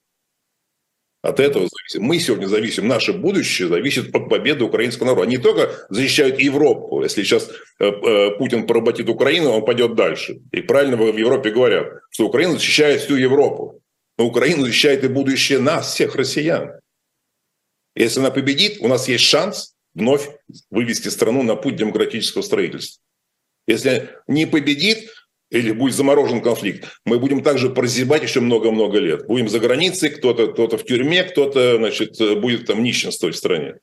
От этого зависит. Мы сегодня зависим, наше будущее зависит от победы украинского народа. Они не только защищают Европу. Если сейчас э, э, Путин поработит Украину, он пойдет дальше. И правильно в Европе говорят, что Украина защищает всю Европу. Но Украина защищает и будущее нас, всех россиян. Если она победит, у нас есть шанс вновь вывести страну на путь демократического строительства. Если не победит, или будет заморожен конфликт, мы будем также прозябать еще много-много лет. Будем за границей, кто-то кто в тюрьме, кто-то значит, будет там нищенствовать в стране.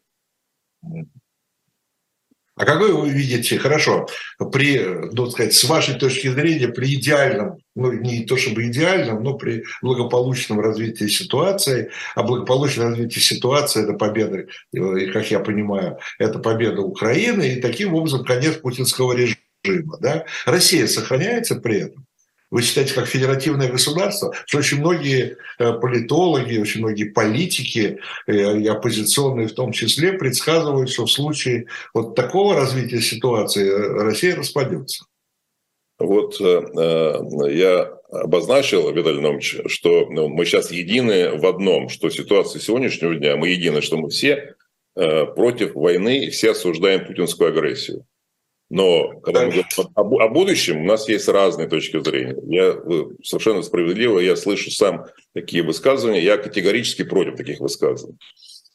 А как вы видите, хорошо, при, ну, сказать, с вашей точки зрения, при идеальном, ну, не то чтобы идеальном, но при благополучном развитии ситуации, а благополучное развитие ситуации – это победа, и, как я понимаю, это победа Украины, и таким образом конец путинского режима режима. Да? Россия сохраняется при этом. Вы считаете, как федеративное государство, что очень многие э, политологи, очень многие политики, э, и оппозиционные в том числе, предсказывают, что в случае вот такого развития ситуации э, Россия распадется. Вот я обозначил, Виталий Номович, что ну, мы сейчас едины в одном, что ситуация сегодняшнего дня, мы едины, что мы все против войны, все осуждаем путинскую агрессию. Но когда мы говорим о, будущем, у нас есть разные точки зрения. Я совершенно справедливо, я слышу сам такие высказывания, я категорически против таких высказываний.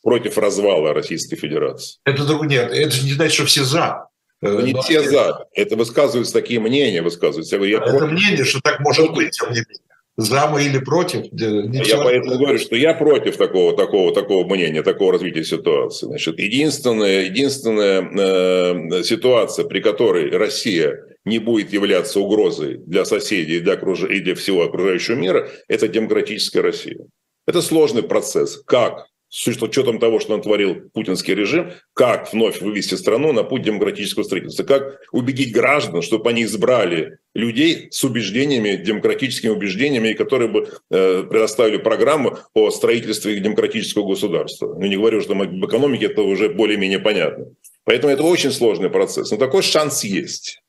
Против развала Российской Федерации. Это нет, это же не значит, что все за. Но не Но все за. Это высказываются такие мнения, высказываются. Я говорю, я это против. мнение, что так может быть, тем не менее за мы или против? Я поэтому говорю, что я против такого, такого, такого мнения, такого развития ситуации. Значит, единственная, единственная э, ситуация, при которой Россия не будет являться угрозой для соседей для окруж... и для всего окружающего мира, это демократическая Россия. Это сложный процесс. Как с учетом того, что он творил путинский режим, как вновь вывести страну на путь демократического строительства, как убедить граждан, чтобы они избрали людей с убеждениями, демократическими убеждениями, которые бы э, предоставили программу по строительству их демократического государства. Ну, не говорю, что в экономике это уже более-менее понятно. Поэтому это очень сложный процесс. Но такой шанс есть.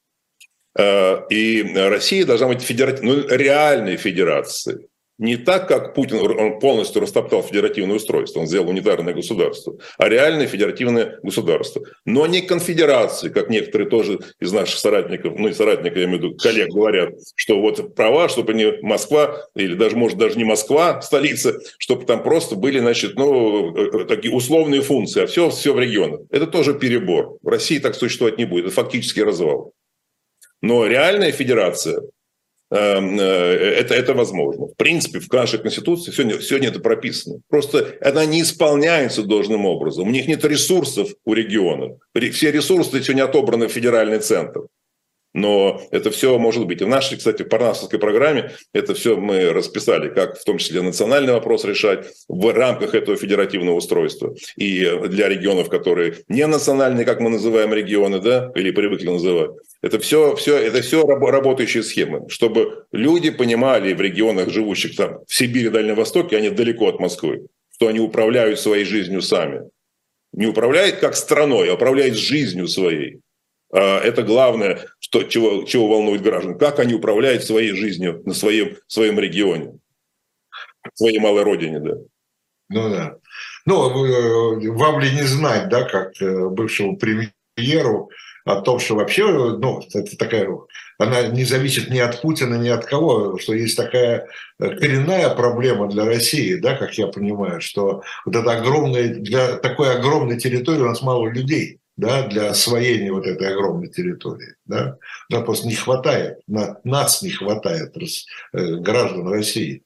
Э, и Россия должна быть федеративной, ну, реальной федерацией не так, как Путин он полностью растоптал федеративное устройство, он сделал унитарное государство, а реальное федеративное государство. Но не конфедерации, как некоторые тоже из наших соратников, ну и соратников, я имею в виду, коллег говорят, что вот права, чтобы не Москва, или даже, может, даже не Москва, столица, чтобы там просто были, значит, ну, э, такие условные функции, а все, все в регионах. Это тоже перебор. В России так существовать не будет, это фактически развал. Но реальная федерация э, это, это возможно. В принципе, в нашей Конституции сегодня, сегодня это прописано. Просто она не исполняется должным образом. У них нет ресурсов у регионов. Все ресурсы сегодня отобраны в федеральный центр. Но это все может быть. И в нашей, кстати, парнасовской программе это все мы расписали, как в том числе национальный вопрос решать в рамках этого федеративного устройства. И для регионов, которые не национальные, как мы называем регионы, да, или привыкли называть. Это все, все, это все работающие схемы, чтобы люди понимали в регионах, живущих там в Сибири, Дальнем Востоке, они далеко от Москвы, что они управляют своей жизнью сами. Не управляют как страной, а управляют жизнью своей. А, это главное, что, чего, чего волнует граждан. Как они управляют своей жизнью на своем, своем регионе, своей малой родине, да. Ну да. Ну, э, вам ли не знать, да, как э, бывшему премьеру, о том, что вообще, ну, это такая, она не зависит ни от Путина, ни от кого, что есть такая э, коренная проблема для России, да, как я понимаю, что вот это огромное, для такой огромной территории у нас мало людей да, для освоения вот этой огромной территории. Да? Да, просто не хватает, на, нас не хватает э, граждан России.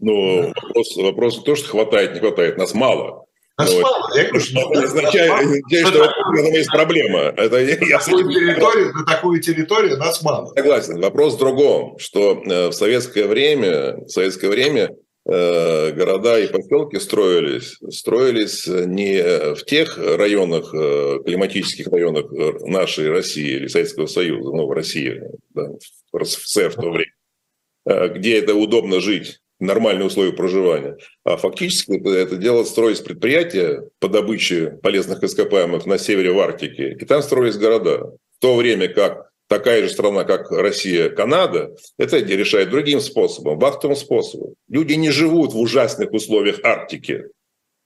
Ну, да. вопрос, вопрос то, что хватает, не хватает, нас мало. Нас Но мало. Я говорю, что это означает, означает, что в этом есть проблема. Это, я, такую территорию, на такую территорию нас мало. Согласен. Вопрос в другом, что э, в советское время, в советское время города и поселки строились, строились не в тех районах, э, климатических районах э, нашей России или Советского Союза, ну, в России, да, в РСФСР в то время, где это удобно жить, нормальные условия проживания. А фактически это, это дело строились предприятия по добыче полезных ископаемых на севере в Арктике, и там строились города. В то время как такая же страна, как Россия, Канада, это решает другим способом, вахтовым способом. Люди не живут в ужасных условиях Арктики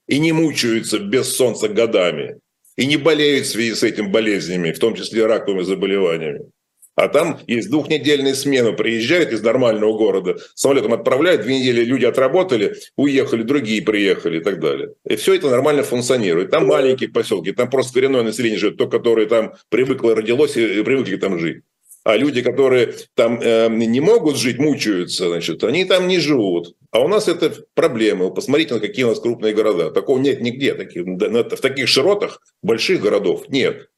и не мучаются без солнца годами, и не болеют в связи с этим болезнями, в том числе раковыми заболеваниями. А там есть двухнедельные смены, приезжают из нормального города, самолетом отправляют, две недели люди отработали, уехали, другие приехали и так далее. И все это нормально функционирует. Там маленькие поселки, там просто коренное население живет, то, которое там привыкло, родилось и привыкли там жить. А люди, которые там э, не могут жить, мучаются, значит, они там не живут. А у нас это проблемы. Посмотрите, на какие у нас крупные города. Такого нет нигде. Таких, в таких широтах больших городов нет.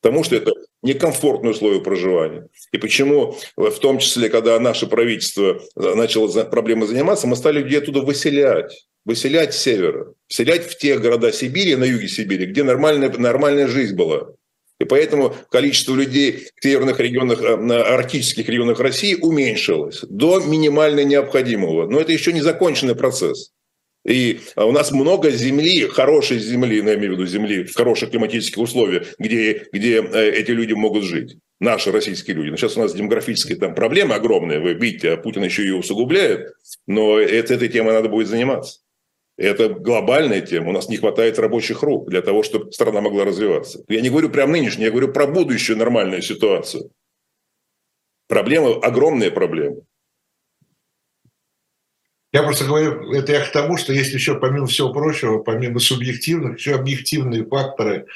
Потому что это некомфортные условия проживания. И почему, в том числе, когда наше правительство начало проблемой заниматься, мы стали людей оттуда выселять. Выселять с севера. Вселять в те города Сибири, на юге Сибири, где нормальная, нормальная жизнь была. И поэтому количество людей в северных регионах, э, на арктических регионах России уменьшилось до минимально необходимого. Но это еще не законченный процесс. И а, у нас много земли, хорошей земли, ну, я имею в виду земли в хороших климатических условиях, где, где э, эти люди могут жить. Наши российские люди. Но сейчас у нас демографические там проблемы огромные. Вы видите, а Путин еще ее усугубляет. Но это, этой темой надо будет заниматься. Это глобальная тема. У нас не хватает рабочих рук для того, чтобы страна могла развиваться. Я не говорю прям нынешнюю, я говорю про будущую нормальную ситуацию. Проблемы, огромные проблемы. Я просто говорю, это я к тому, что есть еще, помимо всего прочего, помимо субъективных, еще объективные факторы,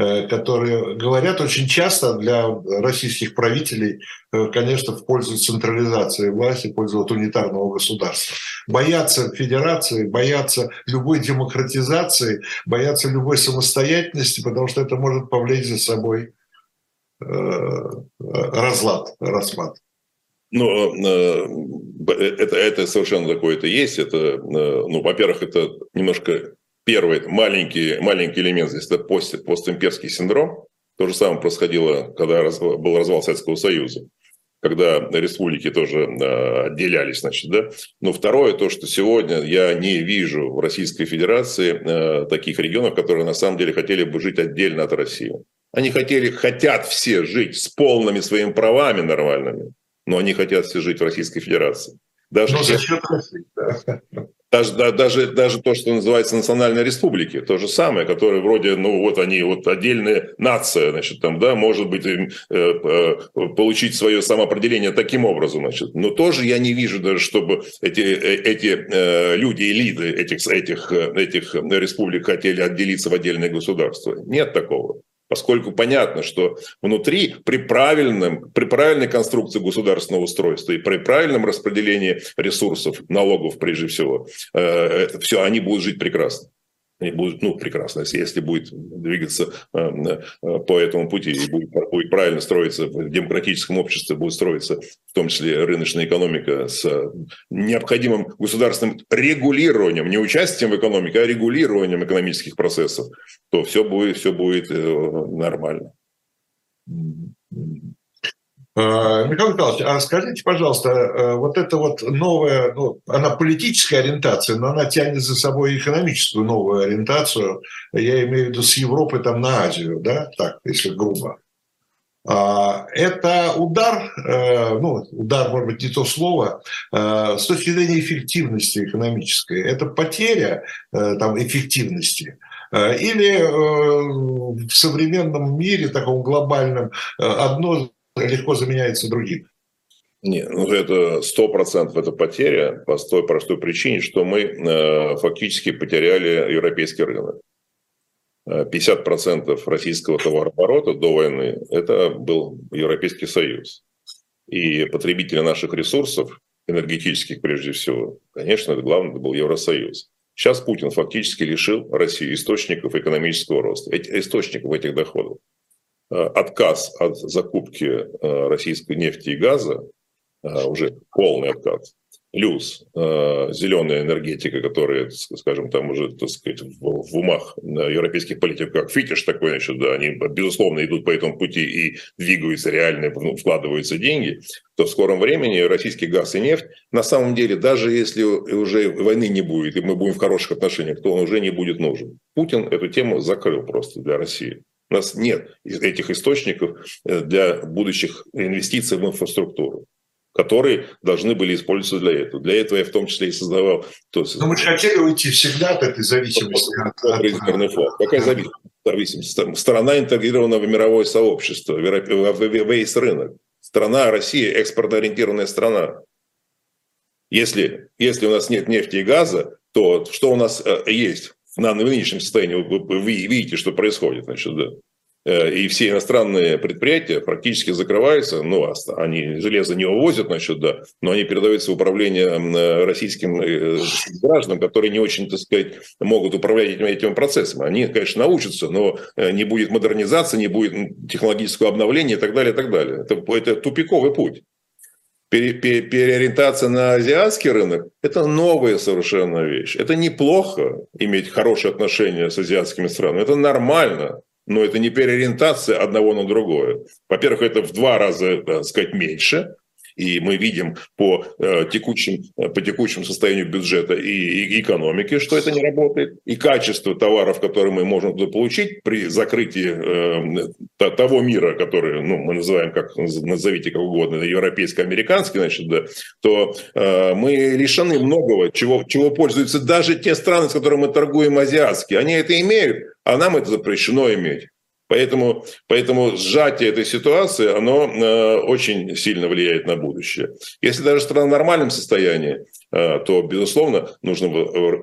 Э, которые говорят очень часто для российских правителей, э, конечно, в пользу централизации власти, в пользу вот унитарного государства. Боятся федерации, боятся любой демократизации, боятся любой самостоятельности, потому что это может повлечь за собой э, разлад, распад. Ну, это, это совершенно такое-то есть. Это, ну, во-первых, это немножко Первый маленький, маленький элемент здесь – это пост, постимперский синдром. То же самое происходило, когда был развал Советского Союза, когда республики тоже э, отделялись, значит, да. Но второе, то, что сегодня я не вижу в Российской Федерации э, таких регионов, которые на самом деле хотели бы жить отдельно от России. Они хотели, хотят все жить с полными своими правами нормальными, но они хотят все жить в Российской Федерации. Даже но за счет России, да. Даже, даже, даже то, что называется национальной республики, то же самое, которые вроде, ну вот они, вот отдельная нация, значит, там, да, может быть, им, э, э, получить свое самоопределение таким образом, значит. Но тоже я не вижу даже, чтобы эти, э, эти э, люди, элиты этих, этих, э, этих республик хотели отделиться в отдельное государство. Нет такого поскольку понятно, что внутри при, правильном, при правильной конструкции государственного устройства и при правильном распределении ресурсов, налогов прежде всего, э, это все, они будут жить прекрасно и будет, ну, прекрасно, если, будет двигаться э, э, по этому пути и будет, будет правильно строиться в демократическом обществе, будет строиться в том числе рыночная экономика с необходимым государственным регулированием, не участием в экономике, а регулированием экономических процессов, то все будет, все будет э, нормально. А, Михаил Михайлович, а скажите, пожалуйста, э, вот эта вот новая, ну, она политическая ориентация, но она тянет за собой экономическую новую ориентацию, я имею в виду с Европы там на Азию, да, так, если грубо. А, это удар, э, ну, удар, может быть, не то слово, э, с точки зрения эффективности экономической. Это потеря там, эффективности. Или в современном мире, таком глобальном, одно легко заменяется другим. Нет, ну это сто процентов это потеря по той простой причине, что мы э, фактически потеряли европейский рынок. 50% э, российского товарооборота до войны – это был Европейский Союз. И потребители наших ресурсов, энергетических прежде всего, конечно, это главное это был Евросоюз. Сейчас Путин фактически лишил Россию источников экономического роста, источников этих доходов. Э, отказ от закупки э, российской нефти и газа, э, уже полный отказ, плюс зеленая энергетика, которая, скажем, там уже, так сказать, в, умах европейских политиков, как фитиш такой, значит, да, они, безусловно, идут по этому пути и двигаются реально, ну, вкладываются деньги, то в скором времени российский газ и нефть, на самом деле, даже если уже войны не будет, и мы будем в хороших отношениях, то он уже не будет нужен. Путин эту тему закрыл просто для России. У нас нет этих источников э, для будущих инвестиций в инфраструктуру которые должны были использоваться для этого. Для этого я в том числе и создавал... То есть, Но мы же хотели уйти всегда от этой зависимости. От, резервный фонд. Какая зависимость? Страна интегрированного в мировое сообщество, весь рынок. Страна, Россия, экспортоориентированная страна. Если, если у нас нет нефти и газа, то что у нас э, есть? На нынешнем состоянии, вы, вы видите, что происходит, значит, да. Э, и все иностранные предприятия практически закрываются, ну, они железо не увозят, значит, да, но они передаются в управление э, российским э, гражданам, которые не очень, так сказать, могут управлять этим, этим процессом. Они, конечно, научатся, но не будет модернизации, не будет технологического обновления и так далее, и так далее. Это, это тупиковый путь переориентация на азиатский рынок – это новая совершенно вещь. Это неплохо иметь хорошие отношения с азиатскими странами, это нормально, но это не переориентация одного на другое. Во-первых, это в два раза, так сказать, меньше, И мы видим по текущим, по текущему состоянию бюджета и, экономики, что это не работает. И качество товаров, которые мы можем получить при закрытии э, того мира, который ну, мы называем, как назовите как угодно, европейско-американский, значит, да, то э, мы лишены многого, чего, чего пользуются даже те страны, с которыми мы торгуем, азиатские. Они это имеют, а нам это запрещено иметь. Поэтому, поэтому сжатие этой ситуации, оно э, очень сильно влияет на будущее. Если даже страна в нормальном состоянии, э, то, безусловно, нужно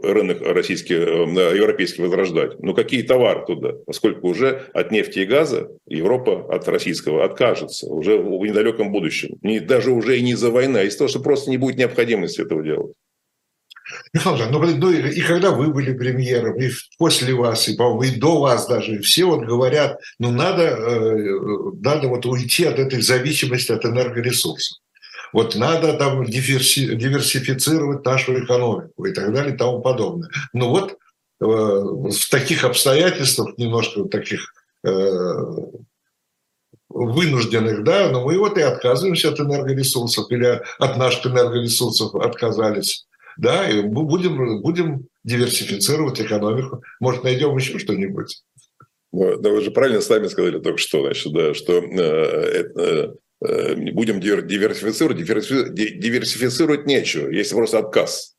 рынок российский, э, европейский возрождать. Но какие товары туда? Поскольку уже от нефти и газа Европа от российского откажется уже в недалеком будущем. Не, даже уже и не за война, из-за того, что просто не будет необходимости этого делать. Михаил ну, ну и когда вы были премьером, и после вас, и, и до вас даже, все вот говорят, ну надо, э, надо вот уйти от этой зависимости от энергоресурсов. Вот надо там диверси, диверсифицировать нашу экономику и так далее и тому подобное. Ну вот э, в таких обстоятельствах, немножко таких э, вынужденных, да, но мы вот и отказываемся от энергоресурсов или от наших энергоресурсов отказались да, и будем, будем диверсифицировать экономику. Может, найдем еще что-нибудь. Ну, да вы же правильно сами сказали только что, значит, да, что э, э, э, будем диверсифицировать, диверсифицировать нечего, есть просто отказ.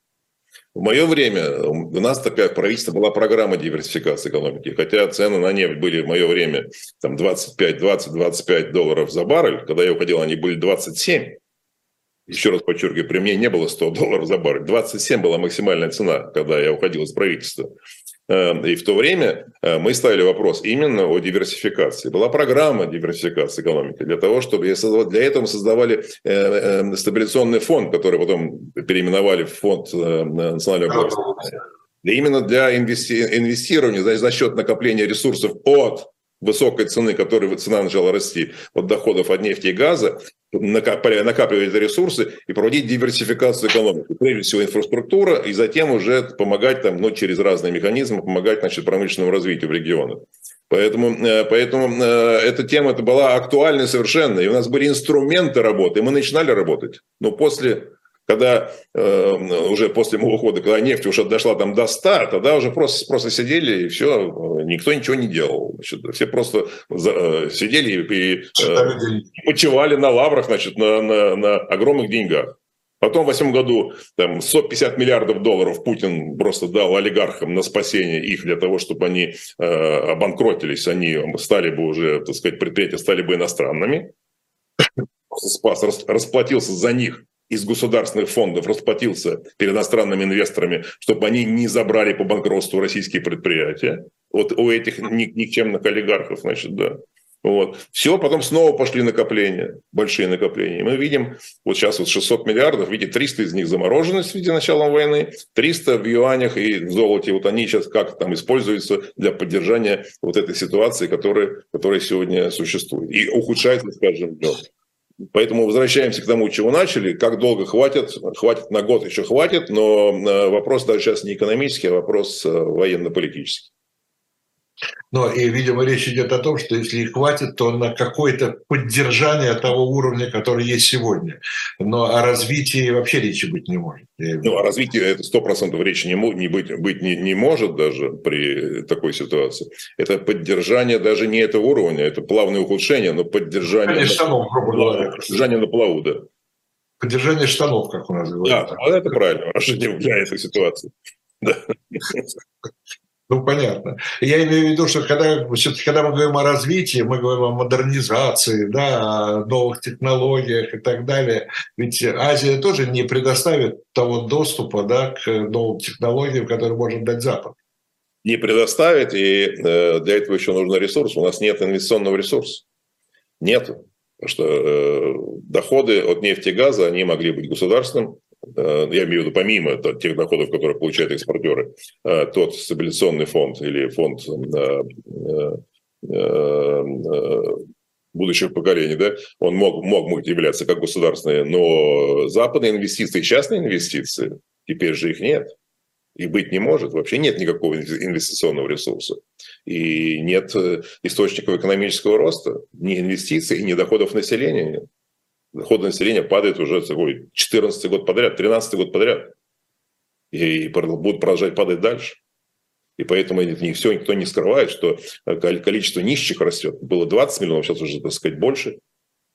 В мое время у нас такая правительство была программа диверсификации экономики, хотя цены на нефть были в мое время там 25, 20, 25 долларов за баррель, когда я уходил, они были 27 еще раз подчеркиваю, при мне не было 100 долларов за баррель. 27 была максимальная цена, когда я уходил из правительства. Эм, и в то время э, мы ставили вопрос именно о диверсификации. Была программа диверсификации экономики для того, чтобы для этого мы создавали э, э, стабилизационный фонд, который потом переименовали в фонд национального благосостояния. Именно для инвестирования, значит, за счет накопления ресурсов от высокой цены, которой цена начала расти, от доходов от нефти и газа, накапливать ресурсы и проводить диверсификацию экономики. Прежде всего инфраструктура, и затем уже помогать там, ну, через разные механизмы, помогать значит, промышленному развитию в регионах. Поэтому, э, поэтому э, эта тема это была актуальной совершенно. И у нас были инструменты работы, и мы начинали работать. Но после когда э, уже после моего ухода, когда нефть уже дошла там до 100, тогда уже просто, просто сидели и все, никто ничего не делал. Значит, все просто за, э, сидели и, э, почивали на лаврах, значит, на, на, на огромных деньгах. Потом в восьмом году там, 150 миллиардов долларов Путин просто дал олигархам на спасение их для того, чтобы они э, обанкротились, они стали бы уже, так сказать, предприятия стали бы иностранными. Спас, расплатился за них из государственных фондов расплатился перед иностранными инвесторами, чтобы они не забрали по банкротству российские предприятия. Вот у этих никчемных олигархов, значит, да. Вот. Все, потом снова пошли накопления, большие накопления. Мы видим, вот сейчас вот 600 миллиардов, видите, 300 из них заморожены в связи началом войны, 300 в юанях и в золоте. Вот они сейчас как там используются для поддержания вот этой ситуации, которая, которая сегодня существует. И ухудшается с каждым. Поэтому возвращаемся к тому, чего начали. Как долго хватит? Хватит на год, еще хватит, но э, вопрос даже сейчас не экономический, а вопрос э, военно-политический. Но и, видимо, речь идет о том, что если их хватит, то на какое-то поддержание того уровня, который есть сегодня. Но о развитии вообще речи быть не может. Ну, о развитии это сто процентов речи не, не быть, быть не, не может даже при такой ситуации. Это поддержание даже не этого уровня, это плавное ухудшение, но поддержание, Конечно, на, поддержание на плаву, да. Поддержание штанов, как у нас говорят. Да, это правильно, для этой ситуации. Да. Ну, понятно. Я имею в виду, что когда, когда мы говорим о развитии, мы говорим о модернизации, да, о новых технологиях и так далее. Ведь Азия тоже не предоставит того доступа да, к новым технологиям, которые может дать Запад. Не предоставит, и э, для этого еще нужен ресурс. У нас нет инвестиционного ресурса. Нет. Потому что э, доходы от нефти и газа, они могли быть государственным, я имею в виду помимо тех доходов, которые получают экспортеры, э, тот стабилизационный фонд или фонд э, будущих поколений, да, он мог, мог являться как государственный, но западные инвестиции, частные инвестиции, теперь же их нет. И быть не может. Вообще нет никакого инвестиционного ресурса. И нет источников экономического роста. Ни инвестиций, ни доходов населения нет. Доходное население падает уже какой, 14 год подряд, 13 год подряд. И будет продолжать падать дальше. И поэтому не все никто не скрывает, что количество нищих растет. Было 20 миллионов, сейчас уже, так сказать, больше.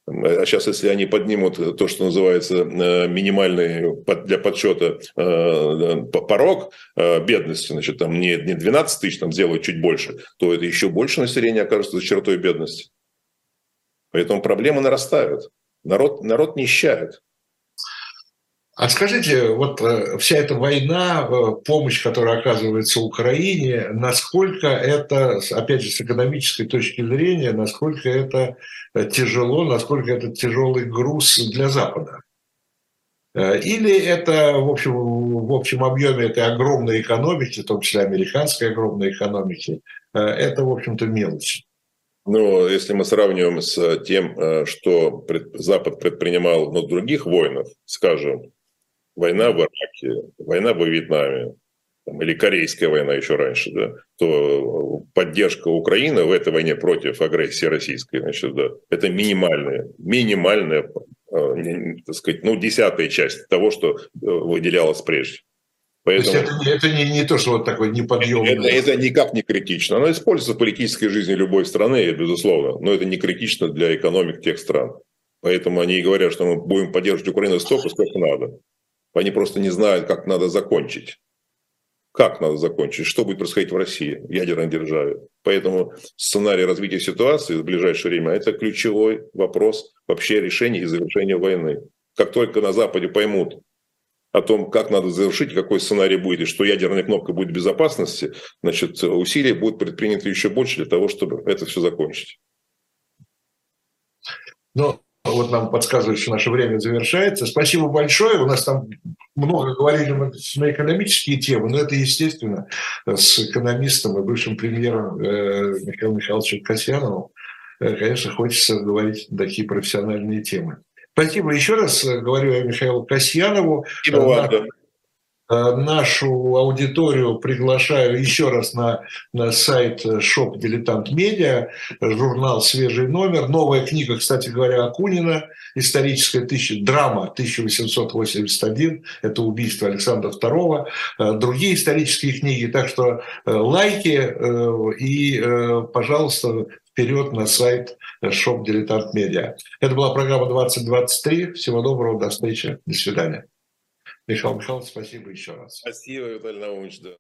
А сейчас, если они поднимут то, что называется э, минимальный для подсчета э, порог э, бедности, значит, там не 12 тысяч, там сделают чуть больше, то это еще больше населения окажется за чертой бедности. Поэтому проблемы нарастают. Народ, народ нищает. А скажите, вот вся эта война, помощь, которая оказывается Украине, насколько это, опять же, с экономической точки зрения, насколько это тяжело, насколько это тяжелый груз для Запада. Э, или это в общем, в общем объеме этой огромной экономики, в том числе американской огромной экономики, э, это, в общем-то, мелочь. Ну, если мы сравниваем с тем, э, что Запад предпринимал на других войнах, скажем, война в Ираке, война во Вьетнаме, там, или Корейская война еще раньше, да, то поддержка Украины в этой войне против агрессии российской, значит, да, это минимальная, минимальная, э, так сказать, ну, десятая часть того, что э, выделялось прежде. Поэтому... То есть это, это не, не то, что вот такой неподъемный... Это, это никак не критично. Оно используется в политической жизни любой страны, безусловно, но это не критично для экономик тех стран. Поэтому они и говорят, что мы будем поддерживать Украину столько, сколько надо. Они просто не знают, как надо закончить как надо закончить, что будет происходить в России, в ядерной державе. Поэтому сценарий развития ситуации в ближайшее время – это ключевой вопрос вообще решения и завершения войны. Как только на Западе поймут о том, как надо завершить, какой сценарий будет, и что ядерная кнопка будет в безопасности, значит, усилия будут предприняты еще больше для того, чтобы это все закончить. Но вот нам подсказывают, что наше время завершается. Спасибо большое. У нас там много говорили на экономические темы, но это, естественно, с экономистом и бывшим премьером э, Михаилом Михайловичем Касьяновым, э, конечно, хочется говорить такие профессиональные темы. Спасибо еще раз, э, говорю я Михаилу Касьянову. Спасибо вам, Э, нашу аудиторию приглашаю еще раз на, на сайт Shop Дилетант Медиа, журнал «Свежий номер». Новая книга, кстати говоря, Акунина, историческая тысяча, драма 1881, это убийство Александра II, э, другие исторические книги. Так что э, лайки и, пожалуйста, вперед на сайт Shop Дилетант Медиа. Это была программа 2023. Всего доброго, до встречи, до свидания. Михаил Михайлович, спасибо еще раз. Спасибо, Виталий Наумович, да.